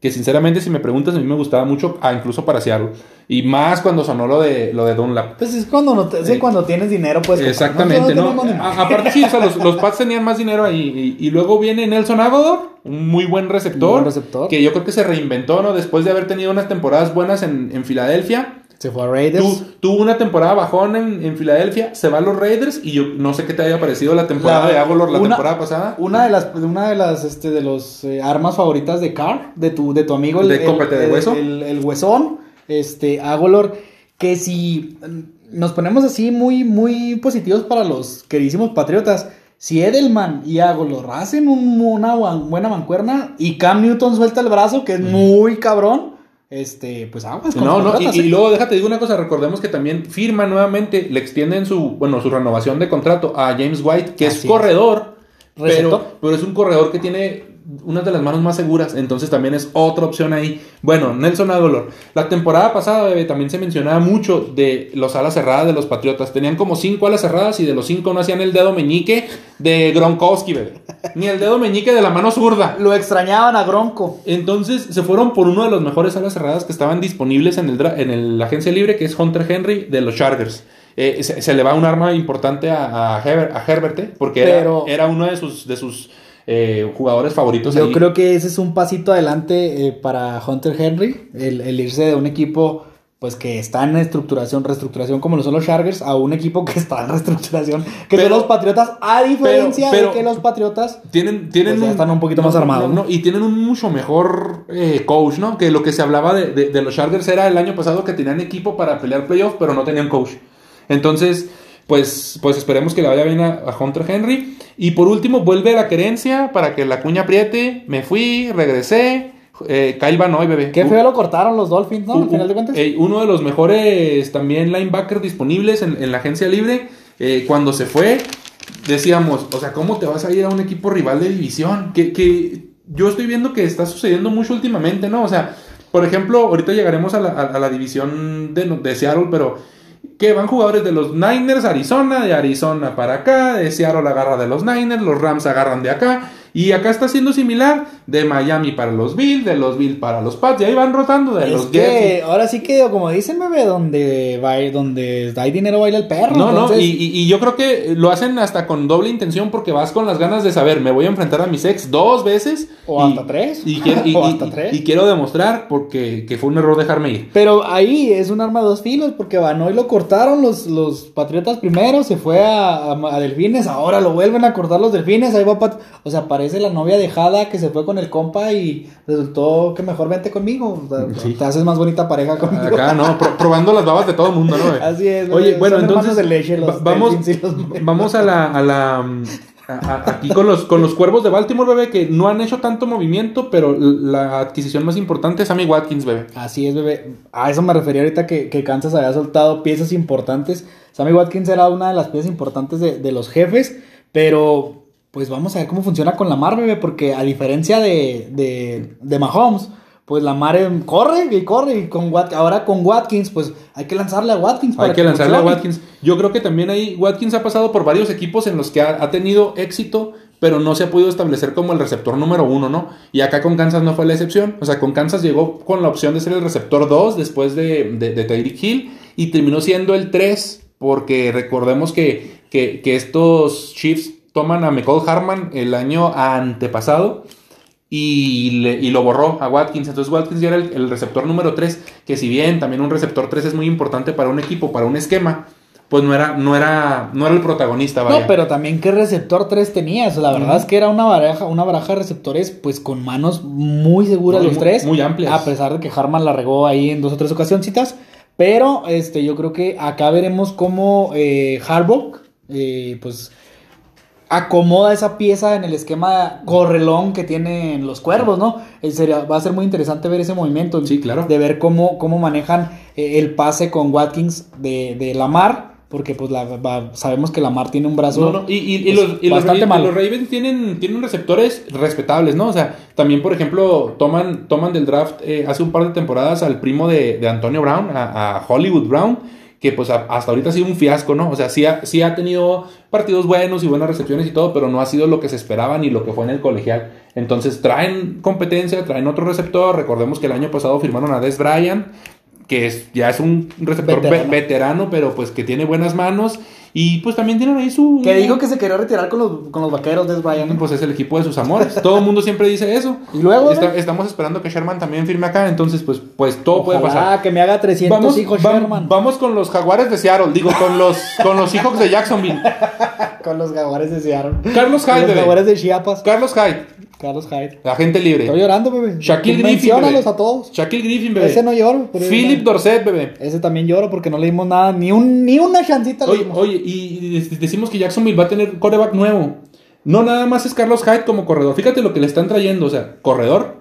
[SPEAKER 1] Que sinceramente, si me preguntas, a mí me gustaba mucho, ah, incluso para Seattle. Y más cuando sonó lo de, lo de Dunlap.
[SPEAKER 2] Pues es cuando, no te- cuando tienes dinero, pues.
[SPEAKER 1] Exactamente, ¿no? A- aparte, sí, o sea, los, los Pats tenían más dinero ahí. Y, y luego viene Nelson Aguilar, un muy buen receptor.
[SPEAKER 2] Muy buen receptor.
[SPEAKER 1] Que yo creo que se reinventó, ¿no? Después de haber tenido unas temporadas buenas en, en Filadelfia.
[SPEAKER 2] Se fue a Raiders.
[SPEAKER 1] Tu- tuvo una temporada bajón en, en Filadelfia, se va a los Raiders. Y yo no sé qué te haya parecido la temporada
[SPEAKER 2] La-
[SPEAKER 1] de Aguilar la
[SPEAKER 2] una-
[SPEAKER 1] temporada pasada.
[SPEAKER 2] Una de las, una de las, este, de los eh, armas favoritas de Carr, de tu, de tu amigo,
[SPEAKER 1] ¿De cópete de
[SPEAKER 2] el-
[SPEAKER 1] hueso?
[SPEAKER 2] El, el huesón, este, Agolor, que si nos ponemos así muy, muy positivos para los queridísimos patriotas, si Edelman y Agolor hacen un- una buena mancuerna y Cam Newton suelta el brazo, que es muy cabrón, este, pues aguas con
[SPEAKER 1] No, no, y,
[SPEAKER 2] ¿eh?
[SPEAKER 1] luego déjate digo una cosa, recordemos que también firma nuevamente, le extienden su, bueno, su renovación de contrato a James White, que
[SPEAKER 2] Así
[SPEAKER 1] es. corredor, pero, pero es un corredor que tiene una de las manos más seguras, entonces también es otra opción ahí. Bueno, Nelson Aguilar, la temporada pasada bebé, también se mencionaba mucho de los alas cerradas de los Patriotas, tenían como cinco alas cerradas y de los cinco no hacían el dedo meñique de Gronkowski, bebé, ni el dedo meñique de la mano zurda. [LAUGHS]
[SPEAKER 2] Lo extrañaban a Gronco.
[SPEAKER 1] Entonces se fueron por uno de los mejores alas cerradas que estaban disponibles en, el, en el- la agencia libre, que es Hunter Henry de los Chargers. eh, se, se le va un arma importante a, a, Heber- a Herbert, ¿eh? porque era- era, uno de sus, de sus eh, jugadores favoritos.
[SPEAKER 2] Yo
[SPEAKER 1] ahí.
[SPEAKER 2] creo que ese es un pasito adelante eh, para Hunter Henry, el, el irse de un equipo pues que está en estructuración, reestructuración como lo son los Chargers, a un equipo que está en reestructuración, que
[SPEAKER 1] Pero-
[SPEAKER 2] son los Patriotas, a diferencia
[SPEAKER 1] pero-
[SPEAKER 2] de que los Patriotas
[SPEAKER 1] Tienen, tienen
[SPEAKER 2] Pues ya están un poquito más armados, ¿no?
[SPEAKER 1] y tienen un mucho mejor eh, coach, ¿no? Que lo que se hablaba de, de- de los Chargers era el año pasado que tenían equipo para pelear playoff, pero no tenían coach. Entonces, pues, pues esperemos que le vaya bien a, a Hunter Henry. Y por último, vuelve la querencia para que la cuña apriete. Me fui, regresé. Eh, Kyle Van Noy, bebé.
[SPEAKER 2] Qué
[SPEAKER 1] Uh,
[SPEAKER 2] feo lo cortaron los Dolphins, ¿no? Al
[SPEAKER 1] u-
[SPEAKER 2] final de cuentas.
[SPEAKER 1] eh, uno de los mejores también linebackers disponibles en, en la agencia libre. Eh, cuando se fue, decíamos, o sea, ¿cómo te vas a ir a un equipo rival de división? Que, que yo estoy viendo que está sucediendo mucho últimamente, ¿no? O sea, por ejemplo, ahorita llegaremos a la, a- a la división de, de Seattle, pero que van jugadores de los Niners, Arizona, de Arizona para acá, de Seattle agarra de los Niners, los Rams agarran de acá, y acá está siendo similar, de Miami para los Bills, de los Bills para los Pats, y ahí van rotando de
[SPEAKER 2] Es
[SPEAKER 1] los
[SPEAKER 2] que
[SPEAKER 1] Jets.
[SPEAKER 2] ahora sí que, como dicen, bebé, donde, va, donde hay dinero baila el perro.
[SPEAKER 1] No, no, y, y- y yo creo que lo hacen hasta con doble intención porque vas con las ganas de saber, me voy a enfrentar a mis ex dos veces.
[SPEAKER 2] O
[SPEAKER 1] y-
[SPEAKER 2] hasta tres.
[SPEAKER 1] Y, [LAUGHS]
[SPEAKER 2] O hasta tres.
[SPEAKER 1] y quiero demostrar porque que fue un error dejarme ir.
[SPEAKER 2] Pero ahí es un arma de dos filos, porque Banoy lo cortaron los, los Patriotas primero, se fue a, a- a Delfines, ahora lo vuelven a cortar los Delfines, ahí va Pat- O sea, parece la novia dejada que se fue con el compa y resultó que mejor vente conmigo.
[SPEAKER 1] Sí.
[SPEAKER 2] Te haces más bonita pareja conmigo.
[SPEAKER 1] Acá, ¿no? Pro- probando las babas de todo el mundo, ¿no? güey? [LAUGHS]
[SPEAKER 2] Así es,
[SPEAKER 1] Oye, bueno, entonces
[SPEAKER 2] de leche los
[SPEAKER 1] va- vamos,
[SPEAKER 2] los-
[SPEAKER 1] vamos a la, a la a- a- aquí con los con los cuervos de Baltimore, bebé, que no han hecho tanto movimiento, pero la adquisición más importante es Sammy Watkins, bebé.
[SPEAKER 2] Así es, bebé. A eso me refería ahorita que, que Kansas había soltado piezas importantes. Sammy Watkins era una de las piezas importantes de, de los jefes, pero pues vamos a ver cómo funciona con Lamar, bebé, porque a diferencia de, de, de Mahomes, pues Lamar eh, corre y corre y con Wat- ahora con Watkins, pues hay que lanzarle a Watkins.
[SPEAKER 1] Hay
[SPEAKER 2] para
[SPEAKER 1] que lanzarle a. Watkins. Yo creo que también ahí Watkins ha pasado por varios equipos en los que ha, ha tenido éxito, pero no se ha podido establecer como el receptor número uno, ¿no? Y acá con Kansas no fue la excepción. O sea, con Kansas llegó con la opción de ser el receptor 2 después de, de, de Tyreek Hill y terminó siendo el 3 porque recordemos que, que, que estos Chiefs toman a McCall Harman el año antepasado y, le- y lo borró a Watkins. Entonces Watkins ya era el, el receptor número 3, que si bien también un receptor 3 es muy importante para un equipo, para un esquema, pues no era, no era, no era el protagonista, vaya.
[SPEAKER 2] No, pero también qué receptor 3 tenías. La verdad es que era una baraja, una baraja de receptores, pues con manos muy seguras los tres.
[SPEAKER 1] muy amplias.
[SPEAKER 2] A pesar de que Harman la regó ahí en dos o tres ocasioncitas. Pero este, yo creo que acá veremos cómo eh, Harbaugh, eh, pues acomoda esa pieza en el esquema correlón que tienen los cuervos, ¿no? Eh, sería- va a ser muy interesante ver ese movimiento.
[SPEAKER 1] Sí, claro.
[SPEAKER 2] De ver cómo, cómo manejan eh, el pase con Watkins de, de Lamar. Porque pues la, va- sabemos que Lamar tiene un brazo
[SPEAKER 1] No, no, y, y- y
[SPEAKER 2] pues,
[SPEAKER 1] los, y los
[SPEAKER 2] bastante
[SPEAKER 1] Ravens,
[SPEAKER 2] malo.
[SPEAKER 1] los Ravens tienen, tienen receptores respetables, ¿no? O sea, también, por ejemplo, toman, toman del draft eh, hace un par de temporadas al primo de, de Antonio Brown, a, a Hollywood Brown, que pues a- hasta ahorita ha sido un fiasco, ¿no? O sea, sí ha, sí ha tenido partidos buenos y buenas recepciones y todo, pero no ha sido lo que se esperaba ni lo que fue en el colegial. Entonces traen competencia, traen otro receptor. Recordemos que el año pasado firmaron a Des Bryant, que es, ya es un receptor ve-
[SPEAKER 2] Veterano.
[SPEAKER 1] veterano, pero pues que tiene buenas manos. Y pues también tienen ahí su...
[SPEAKER 2] Que dijo que se quería retirar con los, con los vaqueros de Brian.
[SPEAKER 1] Pues es el equipo de sus amores. Todo el mundo siempre dice eso. [LAUGHS]
[SPEAKER 2] Y luego,
[SPEAKER 1] estamos esperando que Sherman también firme acá. Entonces, pues, pues todo puede pasar.
[SPEAKER 2] que me haga 300
[SPEAKER 1] Vamos,
[SPEAKER 2] hijos Sherman.
[SPEAKER 1] vamos con los jaguares de Seattle. Digo, con los, con los Seahawks de Jacksonville. [LAUGHS]
[SPEAKER 2] Con los jaguares de Seattle.
[SPEAKER 1] Carlos
[SPEAKER 2] Con
[SPEAKER 1] Hyde,
[SPEAKER 2] los jaguares de Chiapas.
[SPEAKER 1] Carlos Hyde,
[SPEAKER 2] Carlos Hyde.
[SPEAKER 1] agente libre.
[SPEAKER 2] Estoy llorando, bebé.
[SPEAKER 1] Shaquille Griffin.
[SPEAKER 2] Menciónalos
[SPEAKER 1] bebé.
[SPEAKER 2] a todos.
[SPEAKER 1] Shaquille Griffin, bebé.
[SPEAKER 2] Ese no lloro. por
[SPEAKER 1] Philip. Dorset, bebé.
[SPEAKER 2] Ese también lloro porque no le dimos nada. Ni, un, ni una chancita
[SPEAKER 1] Oye, oye, y decimos que Jacksonville va a tener coreback nuevo. No nada más es Carlos Hyde como corredor. Fíjate lo que le están trayendo. O sea, corredor.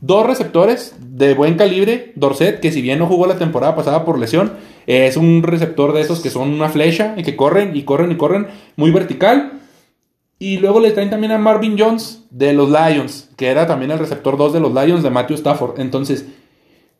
[SPEAKER 1] Dos receptores de buen calibre. Dorset, que si bien no jugó la temporada pasada por lesión, es un receptor de esos que son una flecha y que corren y corren y corren muy vertical. Y luego le traen también a Marvin Jones de los Lions, que era también el receptor 2 de los Lions de Matthew Stafford. Entonces,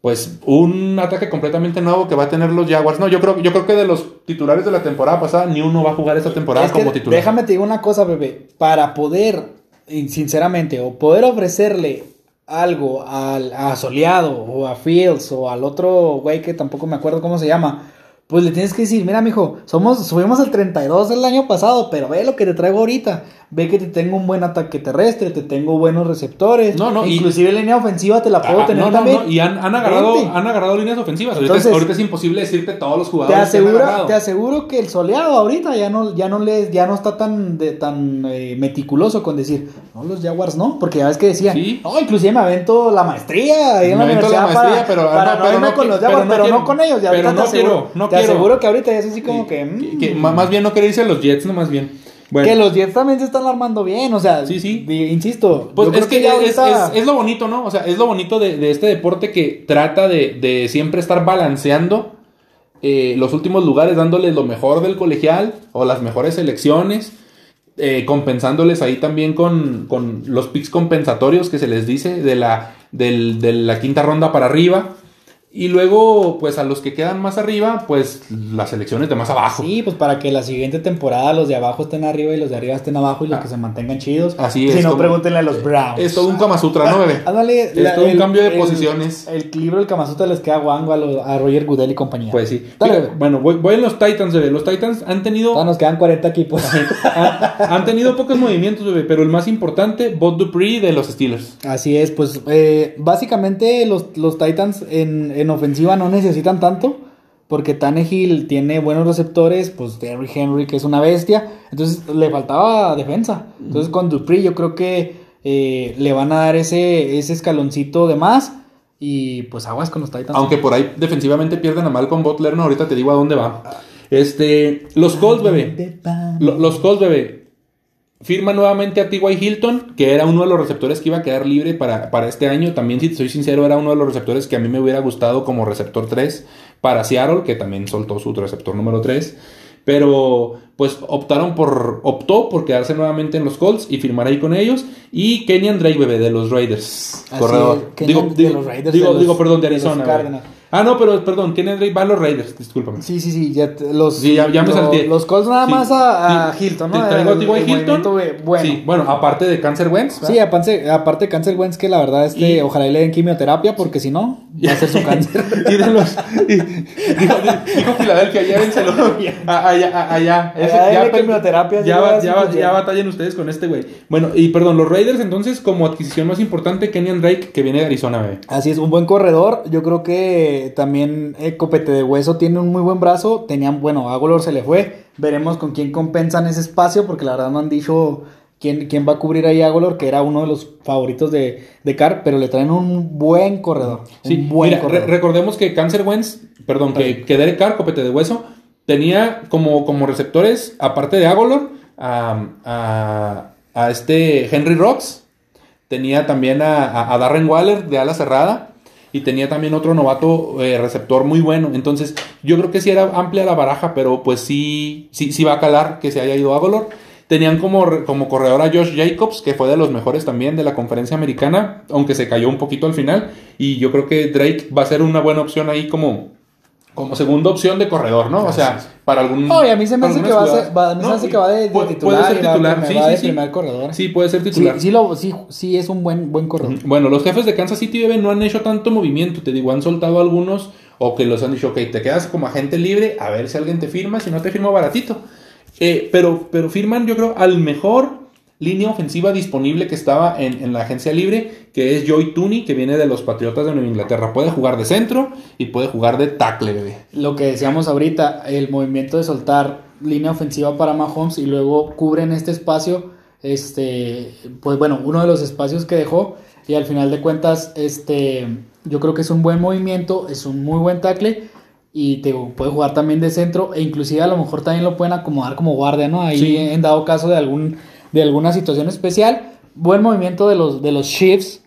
[SPEAKER 1] pues un ataque completamente nuevo que va a tener los Jaguars. No, yo creo, yo creo que de los titulares de la temporada pasada, ni uno va a jugar esta temporada
[SPEAKER 2] Es que
[SPEAKER 1] como titular.
[SPEAKER 2] Déjame te digo una cosa, bebé. Para poder, sinceramente, o poder ofrecerle algo al, a Soleado o a Fields o al otro güey que tampoco me acuerdo cómo se llama, pues le tienes que decir, mira, mijo, somos, subimos al 32 el año pasado, pero ve lo que te traigo ahorita. Ve que te tengo un buen ataque terrestre, te tengo buenos receptores.
[SPEAKER 1] No, no, y-
[SPEAKER 2] Inclusive línea ofensiva te la puedo
[SPEAKER 1] Ah,
[SPEAKER 2] tener
[SPEAKER 1] no, no,
[SPEAKER 2] también.
[SPEAKER 1] no, y han, han agarrado,
[SPEAKER 2] Vente.
[SPEAKER 1] han agarrado líneas ofensivas. Ahorita, es, ahorita es imposible decirte todos los
[SPEAKER 2] Te
[SPEAKER 1] jugadores que han
[SPEAKER 2] aseguro,
[SPEAKER 1] agarrado.
[SPEAKER 2] te aseguro que el soleado ahorita ya no, ya no le, ya no está tan, de, tan eh, meticuloso con decir, no, los Jaguars no, porque ya ves que decían,
[SPEAKER 1] Sí.
[SPEAKER 2] no, inclusive me avento la maestría en
[SPEAKER 1] Me
[SPEAKER 2] la
[SPEAKER 1] avento la maestría,
[SPEAKER 2] para,
[SPEAKER 1] pero-
[SPEAKER 2] para
[SPEAKER 1] no,
[SPEAKER 2] irme con los Jaguars, pero, no con ellos, ya
[SPEAKER 1] pero
[SPEAKER 2] ahorita
[SPEAKER 1] no
[SPEAKER 2] te aseguro,
[SPEAKER 1] no
[SPEAKER 2] te
[SPEAKER 1] quiero.
[SPEAKER 2] aseguro que ahorita ya es así como que,
[SPEAKER 1] Que-
[SPEAKER 2] mm,
[SPEAKER 1] que más bien no querer irse a los Jets, no más bien. Bueno,
[SPEAKER 2] que los Jets también se están armando bien, o sea,
[SPEAKER 1] Sí, sí.
[SPEAKER 2] insisto,
[SPEAKER 1] Pues es que,
[SPEAKER 2] ya
[SPEAKER 1] es,
[SPEAKER 2] ahorita-
[SPEAKER 1] es- es lo bonito, ¿no? O sea, es lo bonito de, de este deporte que trata de, de siempre estar balanceando eh, los últimos lugares, dándoles lo mejor del colegial o las mejores selecciones, eh, compensándoles ahí también con, con los picks compensatorios que se les dice de la, del- de la quinta ronda para arriba. Y luego, pues a los que quedan más arriba, pues las selecciones de más abajo.
[SPEAKER 2] Sí, pues para que la siguiente temporada los de abajo estén arriba y los de arriba estén abajo y los
[SPEAKER 1] Ah.
[SPEAKER 2] que se mantengan chidos.
[SPEAKER 1] Así
[SPEAKER 2] Si
[SPEAKER 1] es,
[SPEAKER 2] no,
[SPEAKER 1] como-
[SPEAKER 2] pregúntenle a los Browns.
[SPEAKER 1] Es todo un Kama Sutra, ¿no, bebé?
[SPEAKER 2] Ándale,
[SPEAKER 1] Es todo un cambio de posiciones.
[SPEAKER 2] El libro del Kamasutra les queda guango a, lo- a Roger Goodell y compañía.
[SPEAKER 1] Pues sí.
[SPEAKER 2] Dale,
[SPEAKER 1] Fíjate,
[SPEAKER 2] bebé.
[SPEAKER 1] bueno, voy, voy en los Titans, bebé. Los Titans han tenido,
[SPEAKER 2] Todavía nos quedan 40 equipos. [LAUGHS]
[SPEAKER 1] han, han tenido pocos movimientos, bebé, pero el más importante, Bob Dupree de los Steelers.
[SPEAKER 2] Así es, pues eh, básicamente los, los Titans en, en ofensiva no necesitan tanto. Porque Tannehill tiene buenos receptores, pues Derrick Henry que es una bestia. Entonces le faltaba defensa. Entonces con Dupree yo creo que eh, le van a dar ese, ese escaloncito de más. Y pues aguas con los Titans.
[SPEAKER 1] Aunque por ahí defensivamente pierden a Malcolm Butler, no, ahorita te digo a dónde va. Este, los Colts, bebé. Lo- Los Colts, bebé. Firma nuevamente a T.Y. Hilton, que era uno de los receptores que iba a quedar libre para, para este año. También, si te soy sincero, era uno de los receptores que a mí me hubiera gustado como receptor 3 para Seattle, que también soltó su receptor número 3. Pero, pues optaron por. Optó por quedarse nuevamente en los Colts y firmar ahí con ellos. Y Kenyan Drake, bebé, de los Raiders.
[SPEAKER 2] Así
[SPEAKER 1] corredor.
[SPEAKER 2] es,
[SPEAKER 1] digo,
[SPEAKER 2] de los Raiders,
[SPEAKER 1] digo,
[SPEAKER 2] de los-
[SPEAKER 1] digo, perdón, de Arizona. Ah, no, pero perdón, Kenyan Drake a los Raiders, discúlpame.
[SPEAKER 2] Sí, sí, sí, ya te- los,
[SPEAKER 1] Sí, ya, ya me salté.
[SPEAKER 2] los Colts nada
[SPEAKER 1] Sí,
[SPEAKER 2] más a, a
[SPEAKER 1] sí,
[SPEAKER 2] Hilton, ¿no?
[SPEAKER 1] Te traigo a T.Y. Hilton.
[SPEAKER 2] bueno.
[SPEAKER 1] Sí, bueno, aparte de Cancer Wentz.
[SPEAKER 2] Sí, aparte, aparte cáncer Wentz que la verdad este,
[SPEAKER 1] Y-
[SPEAKER 2] ojalá y le den quimioterapia porque si no [LAUGHS] va a ser su cáncer. [LAUGHS]
[SPEAKER 1] y de los. y- dijo, dijo Filadelfia, llévenselo. Allá, allá. Ya,
[SPEAKER 2] quimioterapia,
[SPEAKER 1] ya, va- ya, va- ya batallen ustedes con este güey. Bueno, y perdón, los Raiders, entonces, como adquisición más importante, Kenyan Drake, que viene de Arizona, bebé.
[SPEAKER 2] Así es, un buen corredor. Yo creo que también eh, Copete de Hueso tiene un muy buen brazo. Tenían, bueno, Agolor se le fue. Veremos con quién compensan ese espacio porque la verdad no han dicho quién, quién va a cubrir ahí a Agolor, que era uno de los favoritos de, de Carr, pero le traen un buen corredor.
[SPEAKER 1] Sí,
[SPEAKER 2] un buen
[SPEAKER 1] mira, re-
[SPEAKER 2] corredor.
[SPEAKER 1] recordemos que Cancer Wentz, perdón, que, que Derek Carr, copete de hueso, tenía como, como receptores, aparte de Agolor, a, a, a este Henry Rocks, tenía también a, a- a Darren Waller de ala cerrada. Y tenía también otro novato eh, receptor muy bueno. Entonces, yo creo que sí era amplia la baraja, pero pues sí, sí, sí va a calar que se haya ido Agolor. Tenían como, como corredor a Josh Jacobs, que fue de los mejores también de la conferencia americana, aunque se cayó un poquito al final. Y yo creo que Drake va a ser una buena opción ahí como, como segunda opción de corredor, ¿no? O sea, para algún.
[SPEAKER 2] No, y a mí se me hace que va a ser, va, se hace que va de, de
[SPEAKER 1] pu-
[SPEAKER 2] titular.
[SPEAKER 1] Puede ser
[SPEAKER 2] va-
[SPEAKER 1] titular, sí,
[SPEAKER 2] va
[SPEAKER 1] sí,
[SPEAKER 2] de
[SPEAKER 1] sí.
[SPEAKER 2] primer corredor.
[SPEAKER 1] Sí, puede ser
[SPEAKER 2] Sí,
[SPEAKER 1] titular.
[SPEAKER 2] sí, lo, sí, sí es un buen, buen corredor.
[SPEAKER 1] Bueno, los jefes de Kansas City no han hecho tanto movimiento, te digo, han soltado algunos o que los han dicho, ok, te quedas como agente libre, a ver si alguien te firma, si no te firmo baratito. Eh, pero, pero firman, yo creo, al mejor línea ofensiva disponible que estaba en, en la agencia libre, que es Joy Tooney, que viene de los Patriotas de Nueva Inglaterra. Puede jugar de centro y puede jugar de tackle, bebé.
[SPEAKER 2] Lo que decíamos ahorita, el movimiento de soltar línea ofensiva para Mahomes y luego cubren este espacio, este, pues bueno, uno de los espacios que dejó y al final de cuentas, este, yo creo que es un buen movimiento, es un muy buen tackle y te puede jugar también de centro e inclusive a lo mejor también lo pueden acomodar como guardia, ¿no? Ahí
[SPEAKER 1] Sí.
[SPEAKER 2] en dado caso de algún de alguna situación especial, buen movimiento de los de los Chiefs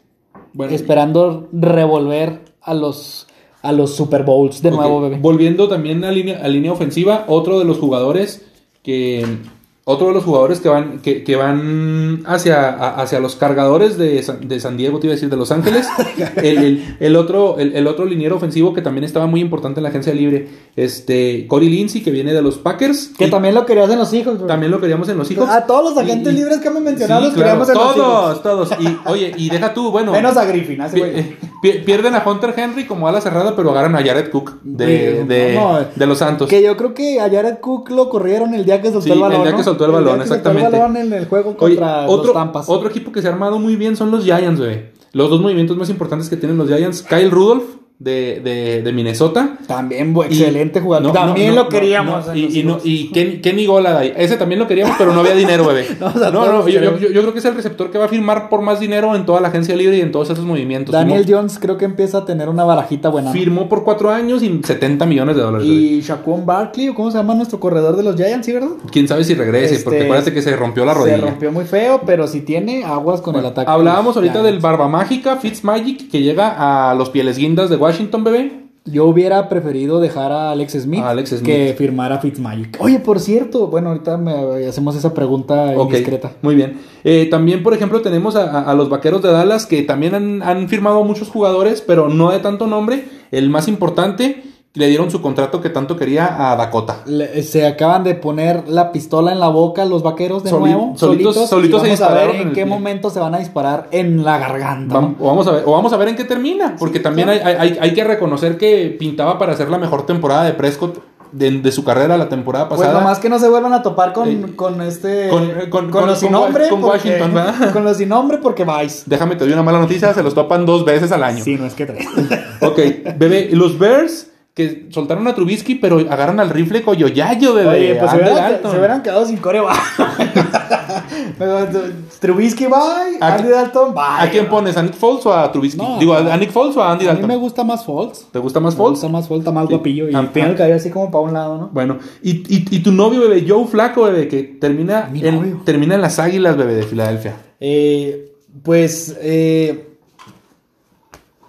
[SPEAKER 1] Bueno,
[SPEAKER 2] esperando revolver a los a los Super Bowls de nuevo, bebé.
[SPEAKER 1] Volviendo también a línea, a línea ofensiva, otro de los jugadores que. Otro de los jugadores que van, que, que van hacia, a- hacia los cargadores de San, de San Diego, te iba a decir, de Los Ángeles. [LAUGHS] el, el- el otro, el, el otro liniero ofensivo que también estaba muy importante en la agencia libre. Este, Corey Lindsey, que viene de los Packers.
[SPEAKER 2] Que
[SPEAKER 1] y
[SPEAKER 2] también lo querías en los hijos, bro.
[SPEAKER 1] también lo queríamos en los hijos.
[SPEAKER 2] A todos los agentes
[SPEAKER 1] Y-
[SPEAKER 2] libres que me mencionaron
[SPEAKER 1] Sí,
[SPEAKER 2] los
[SPEAKER 1] claro,
[SPEAKER 2] queríamos en los
[SPEAKER 1] todos,
[SPEAKER 2] hijos.
[SPEAKER 1] todos. Y oye, y deja tú, bueno.
[SPEAKER 2] Menos a Griffin,
[SPEAKER 1] Vi-
[SPEAKER 2] güey.
[SPEAKER 1] Pi- Pierden a Hunter Henry como ala cerrada, pero agarran a Jared Cook de, de,
[SPEAKER 2] no,
[SPEAKER 1] de los Santos.
[SPEAKER 2] Que yo creo que a Jared Cook lo corrieron el día que soltó
[SPEAKER 1] Sí,
[SPEAKER 2] el balón.
[SPEAKER 1] el día
[SPEAKER 2] ¿no?
[SPEAKER 1] que soltó el balón,
[SPEAKER 2] día que soltó
[SPEAKER 1] exactamente.
[SPEAKER 2] el balón en el juego
[SPEAKER 1] Oye,
[SPEAKER 2] contra
[SPEAKER 1] otro,
[SPEAKER 2] los Tampas.
[SPEAKER 1] otro equipo que se ha armado muy bien son los Giants, bebé. Los dos movimientos más importantes que tienen los Giants, Kyle Rudolph de, de, de Minnesota.
[SPEAKER 2] También
[SPEAKER 1] Y-
[SPEAKER 2] excelente jugador.
[SPEAKER 1] no,
[SPEAKER 2] también
[SPEAKER 1] no,
[SPEAKER 2] lo queríamos.
[SPEAKER 1] no, y, y, y Ken- Kenny Goladay. Ese también lo queríamos, pero no había dinero, bebé.
[SPEAKER 2] No, [LAUGHS]
[SPEAKER 1] No,
[SPEAKER 2] o sea,
[SPEAKER 1] no,
[SPEAKER 2] todos
[SPEAKER 1] yo, yo- yo- creo que es el receptor que va a firmar por más dinero en toda la agencia libre y en todos esos movimientos.
[SPEAKER 2] Daniel
[SPEAKER 1] Firmó-
[SPEAKER 2] Jones creo que empieza a tener una barajita buena.
[SPEAKER 1] firmó por cuatro años y 70 millones de dólares.
[SPEAKER 2] Y Shaquon Barkley, o cómo se llama nuestro corredor de los Giants, ¿sí, verdad?
[SPEAKER 1] Quién sabe si regrese,
[SPEAKER 2] Este,
[SPEAKER 1] porque acuérdate que se rompió la rodilla.
[SPEAKER 2] Se rompió muy feo, pero si tiene aguas con el ataque.
[SPEAKER 1] Hablábamos ahorita del. Barba Mágica, Fitzmagic, que llega a los Pieles Guindas de Washington, bebé.
[SPEAKER 2] Yo hubiera preferido dejar a Alex Smith,
[SPEAKER 1] A Alex Smith.
[SPEAKER 2] que firmara Fitzmagic. Oye, por cierto, bueno, ahorita me hacemos esa pregunta
[SPEAKER 1] Ok,
[SPEAKER 2] indiscreta.
[SPEAKER 1] muy bien. Eh, también, por ejemplo, tenemos a, los Vaqueros de Dallas, que también han, han firmado muchos jugadores, pero no de tanto nombre. El más importante, le dieron su contrato que tanto quería a Dakota.
[SPEAKER 2] Le- se acaban de poner la pistola en la boca los vaqueros de
[SPEAKER 1] Soli-
[SPEAKER 2] nuevo,
[SPEAKER 1] solitos-
[SPEAKER 2] solitos,
[SPEAKER 1] solitos
[SPEAKER 2] y
[SPEAKER 1] se
[SPEAKER 2] vamos a ver
[SPEAKER 1] en
[SPEAKER 2] qué
[SPEAKER 1] pie.
[SPEAKER 2] momento se van a disparar en la garganta.
[SPEAKER 1] O, vamos a ver, o vamos a ver en qué termina, porque también
[SPEAKER 2] claro.
[SPEAKER 1] hay, hay- hay que reconocer que pintaba para hacer la mejor temporada de Prescott de, de su carrera la temporada
[SPEAKER 2] Pues
[SPEAKER 1] pasada.
[SPEAKER 2] nomás que no se vuelvan a topar con,
[SPEAKER 1] Eh,
[SPEAKER 2] con este.
[SPEAKER 1] con- con- con-
[SPEAKER 2] los sin nombre.
[SPEAKER 1] con
[SPEAKER 2] porque-
[SPEAKER 1] Washington, ¿verdad? [LAUGHS]
[SPEAKER 2] Con los sin nombre porque vais.
[SPEAKER 1] Déjame te doy una mala noticia, se los topan dos veces al año.
[SPEAKER 2] Sí, no es que tres.
[SPEAKER 1] Ok, bebé, los Bears que soltaron a Trubisky, pero agarran al rifle Coyoyayo, bebé.
[SPEAKER 2] Oye, pues se hubieran,
[SPEAKER 1] Dalton.
[SPEAKER 2] se hubieran quedado sin core, va. [LAUGHS] Trubisky, bye.
[SPEAKER 1] ¿A
[SPEAKER 2] Andy Dalton, bye.
[SPEAKER 1] ¿A quién pones? ¿A Nick Foles o a Trubisky?
[SPEAKER 2] No,
[SPEAKER 1] Digo. ¿a Nick Foles o a Andy
[SPEAKER 2] A mí
[SPEAKER 1] Dalton?
[SPEAKER 2] me gusta más Folds.
[SPEAKER 1] ¿Te gusta más
[SPEAKER 2] Me
[SPEAKER 1] Foles?
[SPEAKER 2] gusta más Folds, está más
[SPEAKER 1] Sí.
[SPEAKER 2] guapillo. Y tiene el cabello así como para un lado, ¿no?
[SPEAKER 1] Bueno, y, y, y tu novio, bebé, Joe Flaco, bebé, que termina
[SPEAKER 2] Mi
[SPEAKER 1] en, termina en las Águilas, bebé, de Filadelfia.
[SPEAKER 2] Eh, pues eh,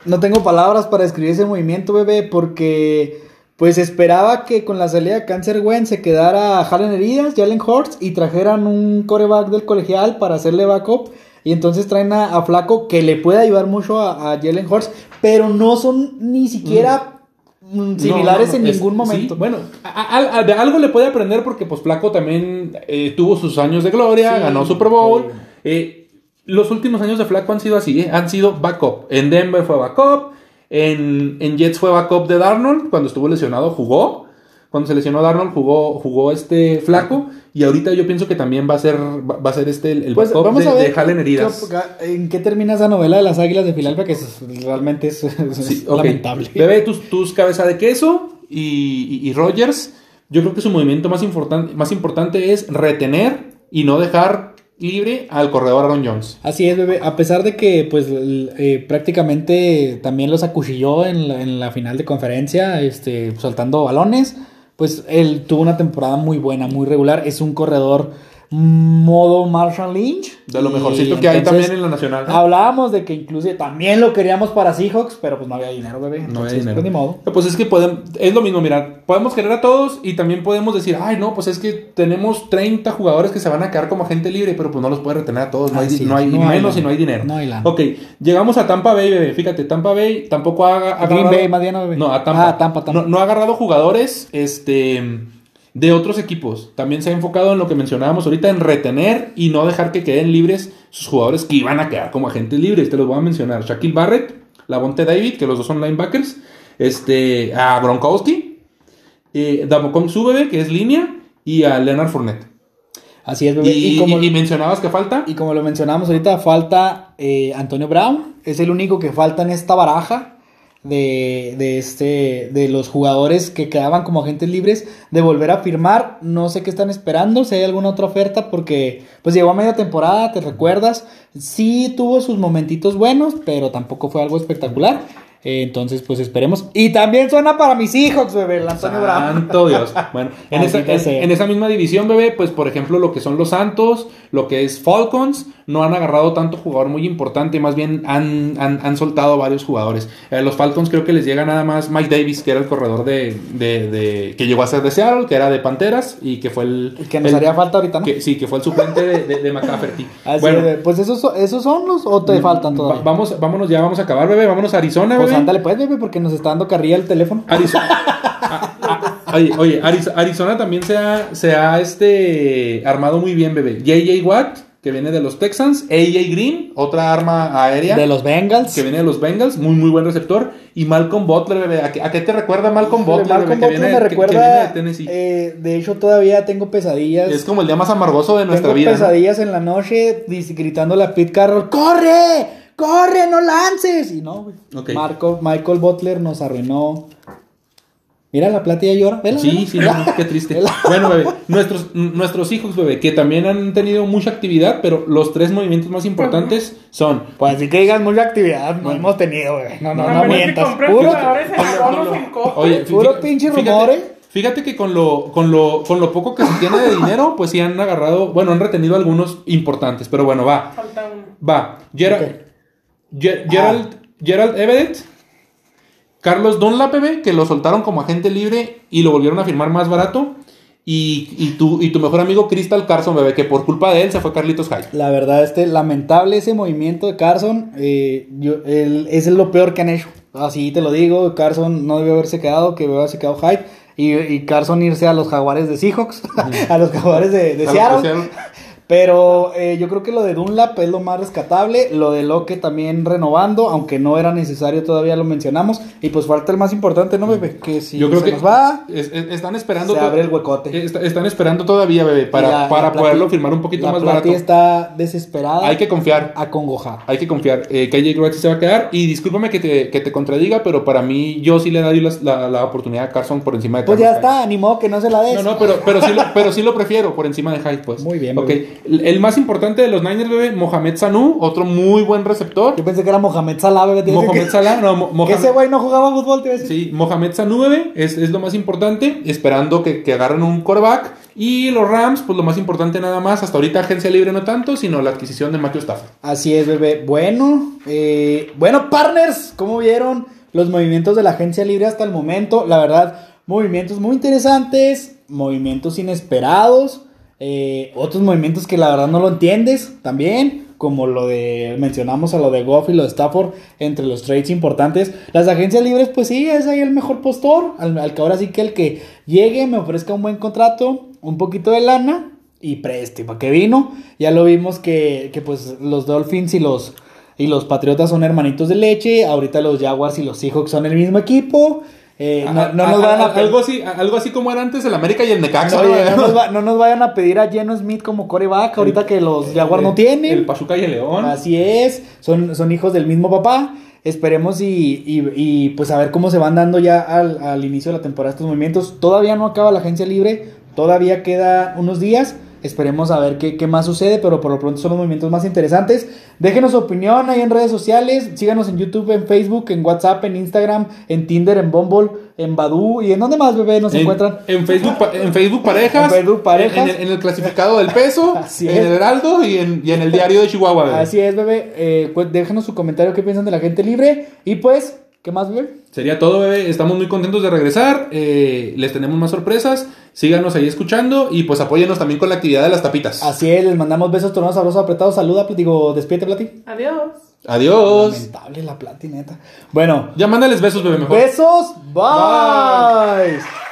[SPEAKER 2] no tengo palabras para describir ese movimiento, bebé, porque pues esperaba que con la salida de Cancer Gwen se quedara Jalen Heridas, Jalen Hurts y trajeran un coreback del colegial para hacerle backup. Y entonces traen a, a Flaco que le puede ayudar mucho a, a Jalen Hurts, pero no son ni siquiera mm, similares
[SPEAKER 1] No, no,
[SPEAKER 2] en
[SPEAKER 1] es-
[SPEAKER 2] ningún momento.
[SPEAKER 1] sí, bueno, a- algo le puede aprender porque pues Flaco también eh, tuvo sus años de gloria,
[SPEAKER 2] Sí,
[SPEAKER 1] ganó Super Bowl.
[SPEAKER 2] sí.
[SPEAKER 1] Eh, los últimos años de Flaco han sido así, eh, han sido backup. En Denver fue backup, en, en Jets fue backup de Darnold, cuando estuvo lesionado jugó. Cuando se lesionó Darnold jugó, jugó este Flaco y ahorita yo pienso que también va a ser, va va a ser este el, el
[SPEAKER 2] Pues
[SPEAKER 1] backup
[SPEAKER 2] vamos
[SPEAKER 1] de,
[SPEAKER 2] a ver
[SPEAKER 1] de Jalen Heridas.
[SPEAKER 2] qué- en qué termina esa novela de las Águilas de Filadelfia, que es- realmente es, es
[SPEAKER 1] Sí, ok.
[SPEAKER 2] lamentable.
[SPEAKER 1] Bebé, tus, tus cabeza de queso y, y, y Rogers. Yo creo que su movimiento más, más importante es retener y no dejar libre al corredor Aaron Jones.
[SPEAKER 2] Así es, bebé. A pesar de que, pues, eh, prácticamente también los acuchilló en la, en la final de conferencia, este, soltando balones, pues él tuvo una temporada muy buena, muy regular. Es un corredor modo Marshall Lynch.
[SPEAKER 1] De lo
[SPEAKER 2] Y
[SPEAKER 1] mejorcito que hay también en la nacional. ¿no?
[SPEAKER 2] Hablábamos de que inclusive también lo queríamos para Seahawks, pero pues no había dinero, bebé.
[SPEAKER 1] No
[SPEAKER 2] Entonces,
[SPEAKER 1] hay dinero.
[SPEAKER 2] Pues ni modo.
[SPEAKER 1] Pues es que podemos, es lo mismo, mira, podemos querer a todos y también podemos decir, ay no, pues es que tenemos 30 jugadores que se van a quedar como agente libre, pero pues no los puede retener a todos, no hay,
[SPEAKER 2] Así
[SPEAKER 1] no hay y
[SPEAKER 2] no hay
[SPEAKER 1] menos si no hay dinero.
[SPEAKER 2] No hay lana.
[SPEAKER 1] Ok, llegamos a Tampa Bay, bebé, fíjate, Tampa Bay tampoco ha, ha
[SPEAKER 2] Green
[SPEAKER 1] agarrado-
[SPEAKER 2] Bay, bien, bebé.
[SPEAKER 1] No, a Tampa.
[SPEAKER 2] Ah, Tampa, Tampa.
[SPEAKER 1] No, no ha agarrado jugadores, este... De otros equipos. También se ha enfocado en lo que mencionábamos ahorita, en retener y no dejar que queden libres sus jugadores que iban a quedar como agentes libres. Te los voy a mencionar. Shaquille Barrett, Lavonte David, que los dos son linebackers. Este, a Gronkowski, eh, Damocon Subebe, que es línea, y a Leonard Fournette.
[SPEAKER 2] Así es, bebé.
[SPEAKER 1] Y,
[SPEAKER 2] Y, como,
[SPEAKER 1] y- mencionabas que falta.
[SPEAKER 2] y como lo mencionamos ahorita, falta eh, Antonio Brown. Es el único que falta en esta baraja de, de, este, de los jugadores que quedaban como agentes libres de volver a firmar. No sé qué están esperando, si hay alguna otra oferta, porque pues llegó a media temporada, ¿te recuerdas? Sí tuvo sus momentitos buenos, pero tampoco fue algo espectacular. Entonces, pues esperemos. Y también suena para mis hijos, bebé, el Antonio Brown.
[SPEAKER 1] Santo Dios. [LAUGHS] Bueno, en esa, en- esa misma división, bebé, pues por ejemplo, lo que son los Santos, lo que es Falcons, no han agarrado tanto jugador muy importante, más bien han, han, han soltado varios jugadores. Eh, los Falcons creo que les llega nada más Mike Davis, que era el corredor de, de, de- que llegó a ser de Seattle, que era de Panteras y que fue el.
[SPEAKER 2] El que nos
[SPEAKER 1] el-
[SPEAKER 2] haría falta ahorita, ¿no?
[SPEAKER 1] que- sí, que fue el suplente de, de, de McCafferty. [LAUGHS]
[SPEAKER 2] Así
[SPEAKER 1] bueno,
[SPEAKER 2] es, pues esos, son- esos son los o te faltan
[SPEAKER 1] va-
[SPEAKER 2] todavía.
[SPEAKER 1] vamos, vámonos ya, vamos a acabar, bebé. Vámonos a Arizona,
[SPEAKER 2] Pues ándale pues, bebé, porque nos está dando carrilla el teléfono.
[SPEAKER 1] Arizona. [LAUGHS] Oye, oye, Ariz- Arizona también se ha, se ha este, armado muy bien, bebé. JJ Watt, que viene de los Texans. AJ Green, otra arma aérea.
[SPEAKER 2] De los Bengals.
[SPEAKER 1] que viene de los Bengals, muy muy buen receptor. Y Malcolm Butler, bebé. ¿A qué, a qué te recuerda Malcolm Butler?
[SPEAKER 2] Malcolm
[SPEAKER 1] bebé? Que
[SPEAKER 2] Butler
[SPEAKER 1] viene-
[SPEAKER 2] me
[SPEAKER 1] que- que viene
[SPEAKER 2] recuerda.
[SPEAKER 1] de Tennessee.
[SPEAKER 2] eh, de hecho, todavía tengo pesadillas.
[SPEAKER 1] es como el día más amargoso de nuestra
[SPEAKER 2] tengo
[SPEAKER 1] vida. ¿no?
[SPEAKER 2] pesadillas en la noche gritándole a Pete Carroll: ¡Corre! ¡Corre! ¡No lances! Y no, güey. Marco, Michael Butler nos arruinó. Mira, la plata ya llora. Vela,
[SPEAKER 1] Sí,
[SPEAKER 2] vela.
[SPEAKER 1] sí, no, qué triste. Bueno, bebé, nuestros, nuestros hijos, bebé, que también han tenido mucha actividad, pero los tres movimientos más importantes son
[SPEAKER 2] Pues así que digas mucha actividad, no hemos tenido, güey. No, no, no
[SPEAKER 3] que
[SPEAKER 2] mientas. Puro.
[SPEAKER 1] Oye,
[SPEAKER 2] Puro pinche
[SPEAKER 1] fíjate-
[SPEAKER 2] rumores.
[SPEAKER 1] Fíjate que con lo, con lo, con lo poco que se tiene de dinero, pues sí han agarrado, bueno, han retenido algunos importantes, pero bueno, va,
[SPEAKER 3] Falta uno.
[SPEAKER 1] va. Gera-
[SPEAKER 2] Ok.
[SPEAKER 1] Ge- Gerald, Gerald Everett, Carlos Dunlap, bebé, que lo soltaron como agente libre y lo volvieron a firmar más barato. Y, y, tu, y tu mejor amigo Crystal Carson, bebé, que por culpa de él se fue Carlitos Hyde.
[SPEAKER 2] La verdad, este lamentable ese movimiento de Carson. eh, yo, el- es lo peor que han hecho. Así te lo digo. Carson no debió haberse quedado, que debió haberse quedado Hyde. Y, y Carson irse a los jaguares de Seahawks, [LAUGHS] a los jaguares de, Seattle. Pero eh, yo creo que lo de Dunlap es lo más rescatable. Lo de Loque también renovando, aunque no era necesario todavía lo mencionamos. Y pues falta el más importante, ¿no, bebé? Que si
[SPEAKER 1] Yo creo
[SPEAKER 2] se
[SPEAKER 1] que
[SPEAKER 2] nos va,
[SPEAKER 1] es- es- están esperando
[SPEAKER 2] se abre el huecote.
[SPEAKER 1] eh, está- están esperando todavía, bebé, para,
[SPEAKER 2] la-
[SPEAKER 1] para
[SPEAKER 2] la
[SPEAKER 1] poderlo firmar un poquito
[SPEAKER 2] la
[SPEAKER 1] más barato.
[SPEAKER 2] está desesperada,
[SPEAKER 1] Hay que confiar.
[SPEAKER 2] acongojada.
[SPEAKER 1] Hay que confiar. Eh, KJ sí se va a quedar. Y discúlpame que te, que te contradiga, pero para mí yo sí le doy la, la, la oportunidad a Carson por encima de
[SPEAKER 2] Pues
[SPEAKER 1] Carlos
[SPEAKER 2] ya
[SPEAKER 1] Hyde.
[SPEAKER 2] está, ni modo que no se la des.
[SPEAKER 1] No, no, pero, pero, sí lo, pero sí lo prefiero por encima de Hyde, pues.
[SPEAKER 2] Muy bien,
[SPEAKER 1] Ok.
[SPEAKER 2] bebé.
[SPEAKER 1] El, más importante de los Niners, bebé, Mohamed Sanu, otro muy buen receptor.
[SPEAKER 2] Yo pensé que era Mohamed Salah, bebé.
[SPEAKER 1] Mohamed Salah, no, [LAUGHS] Mo- Mohamed.
[SPEAKER 2] ese güey no jugaba fútbol, te iba a decir.
[SPEAKER 1] Sí, Mohamed Sanu, bebé, es, es lo más importante, esperando que, que agarren un quarterback. Y los Rams, pues lo más importante nada más, hasta ahorita agencia libre no tanto, sino la adquisición de Matthew Stafford.
[SPEAKER 2] Así es, bebé. Bueno, eh, bueno, partners, ¿cómo vieron los movimientos de la agencia libre hasta el momento? La verdad, movimientos muy interesantes, movimientos inesperados, eh, otros movimientos que la verdad no lo entiendes también, como lo de, mencionamos a lo de Goff y lo de Stafford, entre los trades importantes. Las agencias libres, pues sí, es ahí el mejor postor, al, al que ahora sí que el que llegue, me ofrezca un buen contrato, un poquito de lana y preste, ¿para qué vino? Ya lo vimos que, que, pues los Dolphins y los, y los Patriotas son hermanitos de leche, ahorita los Jaguars y los Seahawks son el mismo equipo. Eh, no, no nos vayan a
[SPEAKER 1] algo así, algo así como era antes el América y el Necaxa.
[SPEAKER 2] Oye,
[SPEAKER 1] ¿no?
[SPEAKER 2] no, nos va- [LAUGHS] no nos vayan a pedir a Geno Smith como coreback ahorita que los Jaguars no tienen.
[SPEAKER 1] El Pachuca y el León.
[SPEAKER 2] Así es, son, son hijos del mismo papá. Esperemos y, y- y, pues a ver cómo se van dando ya al, al inicio de la temporada estos movimientos. Todavía no acaba la agencia libre, todavía quedan unos días. Esperemos a ver qué, qué más sucede, pero por lo pronto son los movimientos más interesantes. Déjenos su opinión ahí en redes sociales. Síganos en YouTube, en Facebook, en WhatsApp, en Instagram, en Tinder, en Bumble, en Badu. ¿Y en dónde más, bebé, nos
[SPEAKER 1] En,
[SPEAKER 2] encuentran?
[SPEAKER 1] en Facebook, en Facebook [LAUGHS] Parejas.
[SPEAKER 2] En Facebook Parejas.
[SPEAKER 1] En, en el, en el clasificado del peso. [LAUGHS]
[SPEAKER 2] Así
[SPEAKER 1] en el Heraldo y en, y en el diario de Chihuahua. bebé.
[SPEAKER 2] Así es, bebé. Eh, pues déjenos su comentario qué piensan de la gente libre. Y pues, ¿qué más, bebé?
[SPEAKER 1] Sería todo, bebé. Estamos muy contentos de regresar. Eh, les tenemos más sorpresas. Síganos ahí escuchando y pues apóyenos también con la actividad de las tapitas.
[SPEAKER 2] Así es, les mandamos besos, tornados sabrosos, apretados. Saluda, digo, despídete, Plati.
[SPEAKER 3] Adiós.
[SPEAKER 1] Adiós.
[SPEAKER 2] Lamentable la Plati, neta. Bueno,
[SPEAKER 1] Ya mándales besos, bebé, mejor.
[SPEAKER 2] besos. Bye.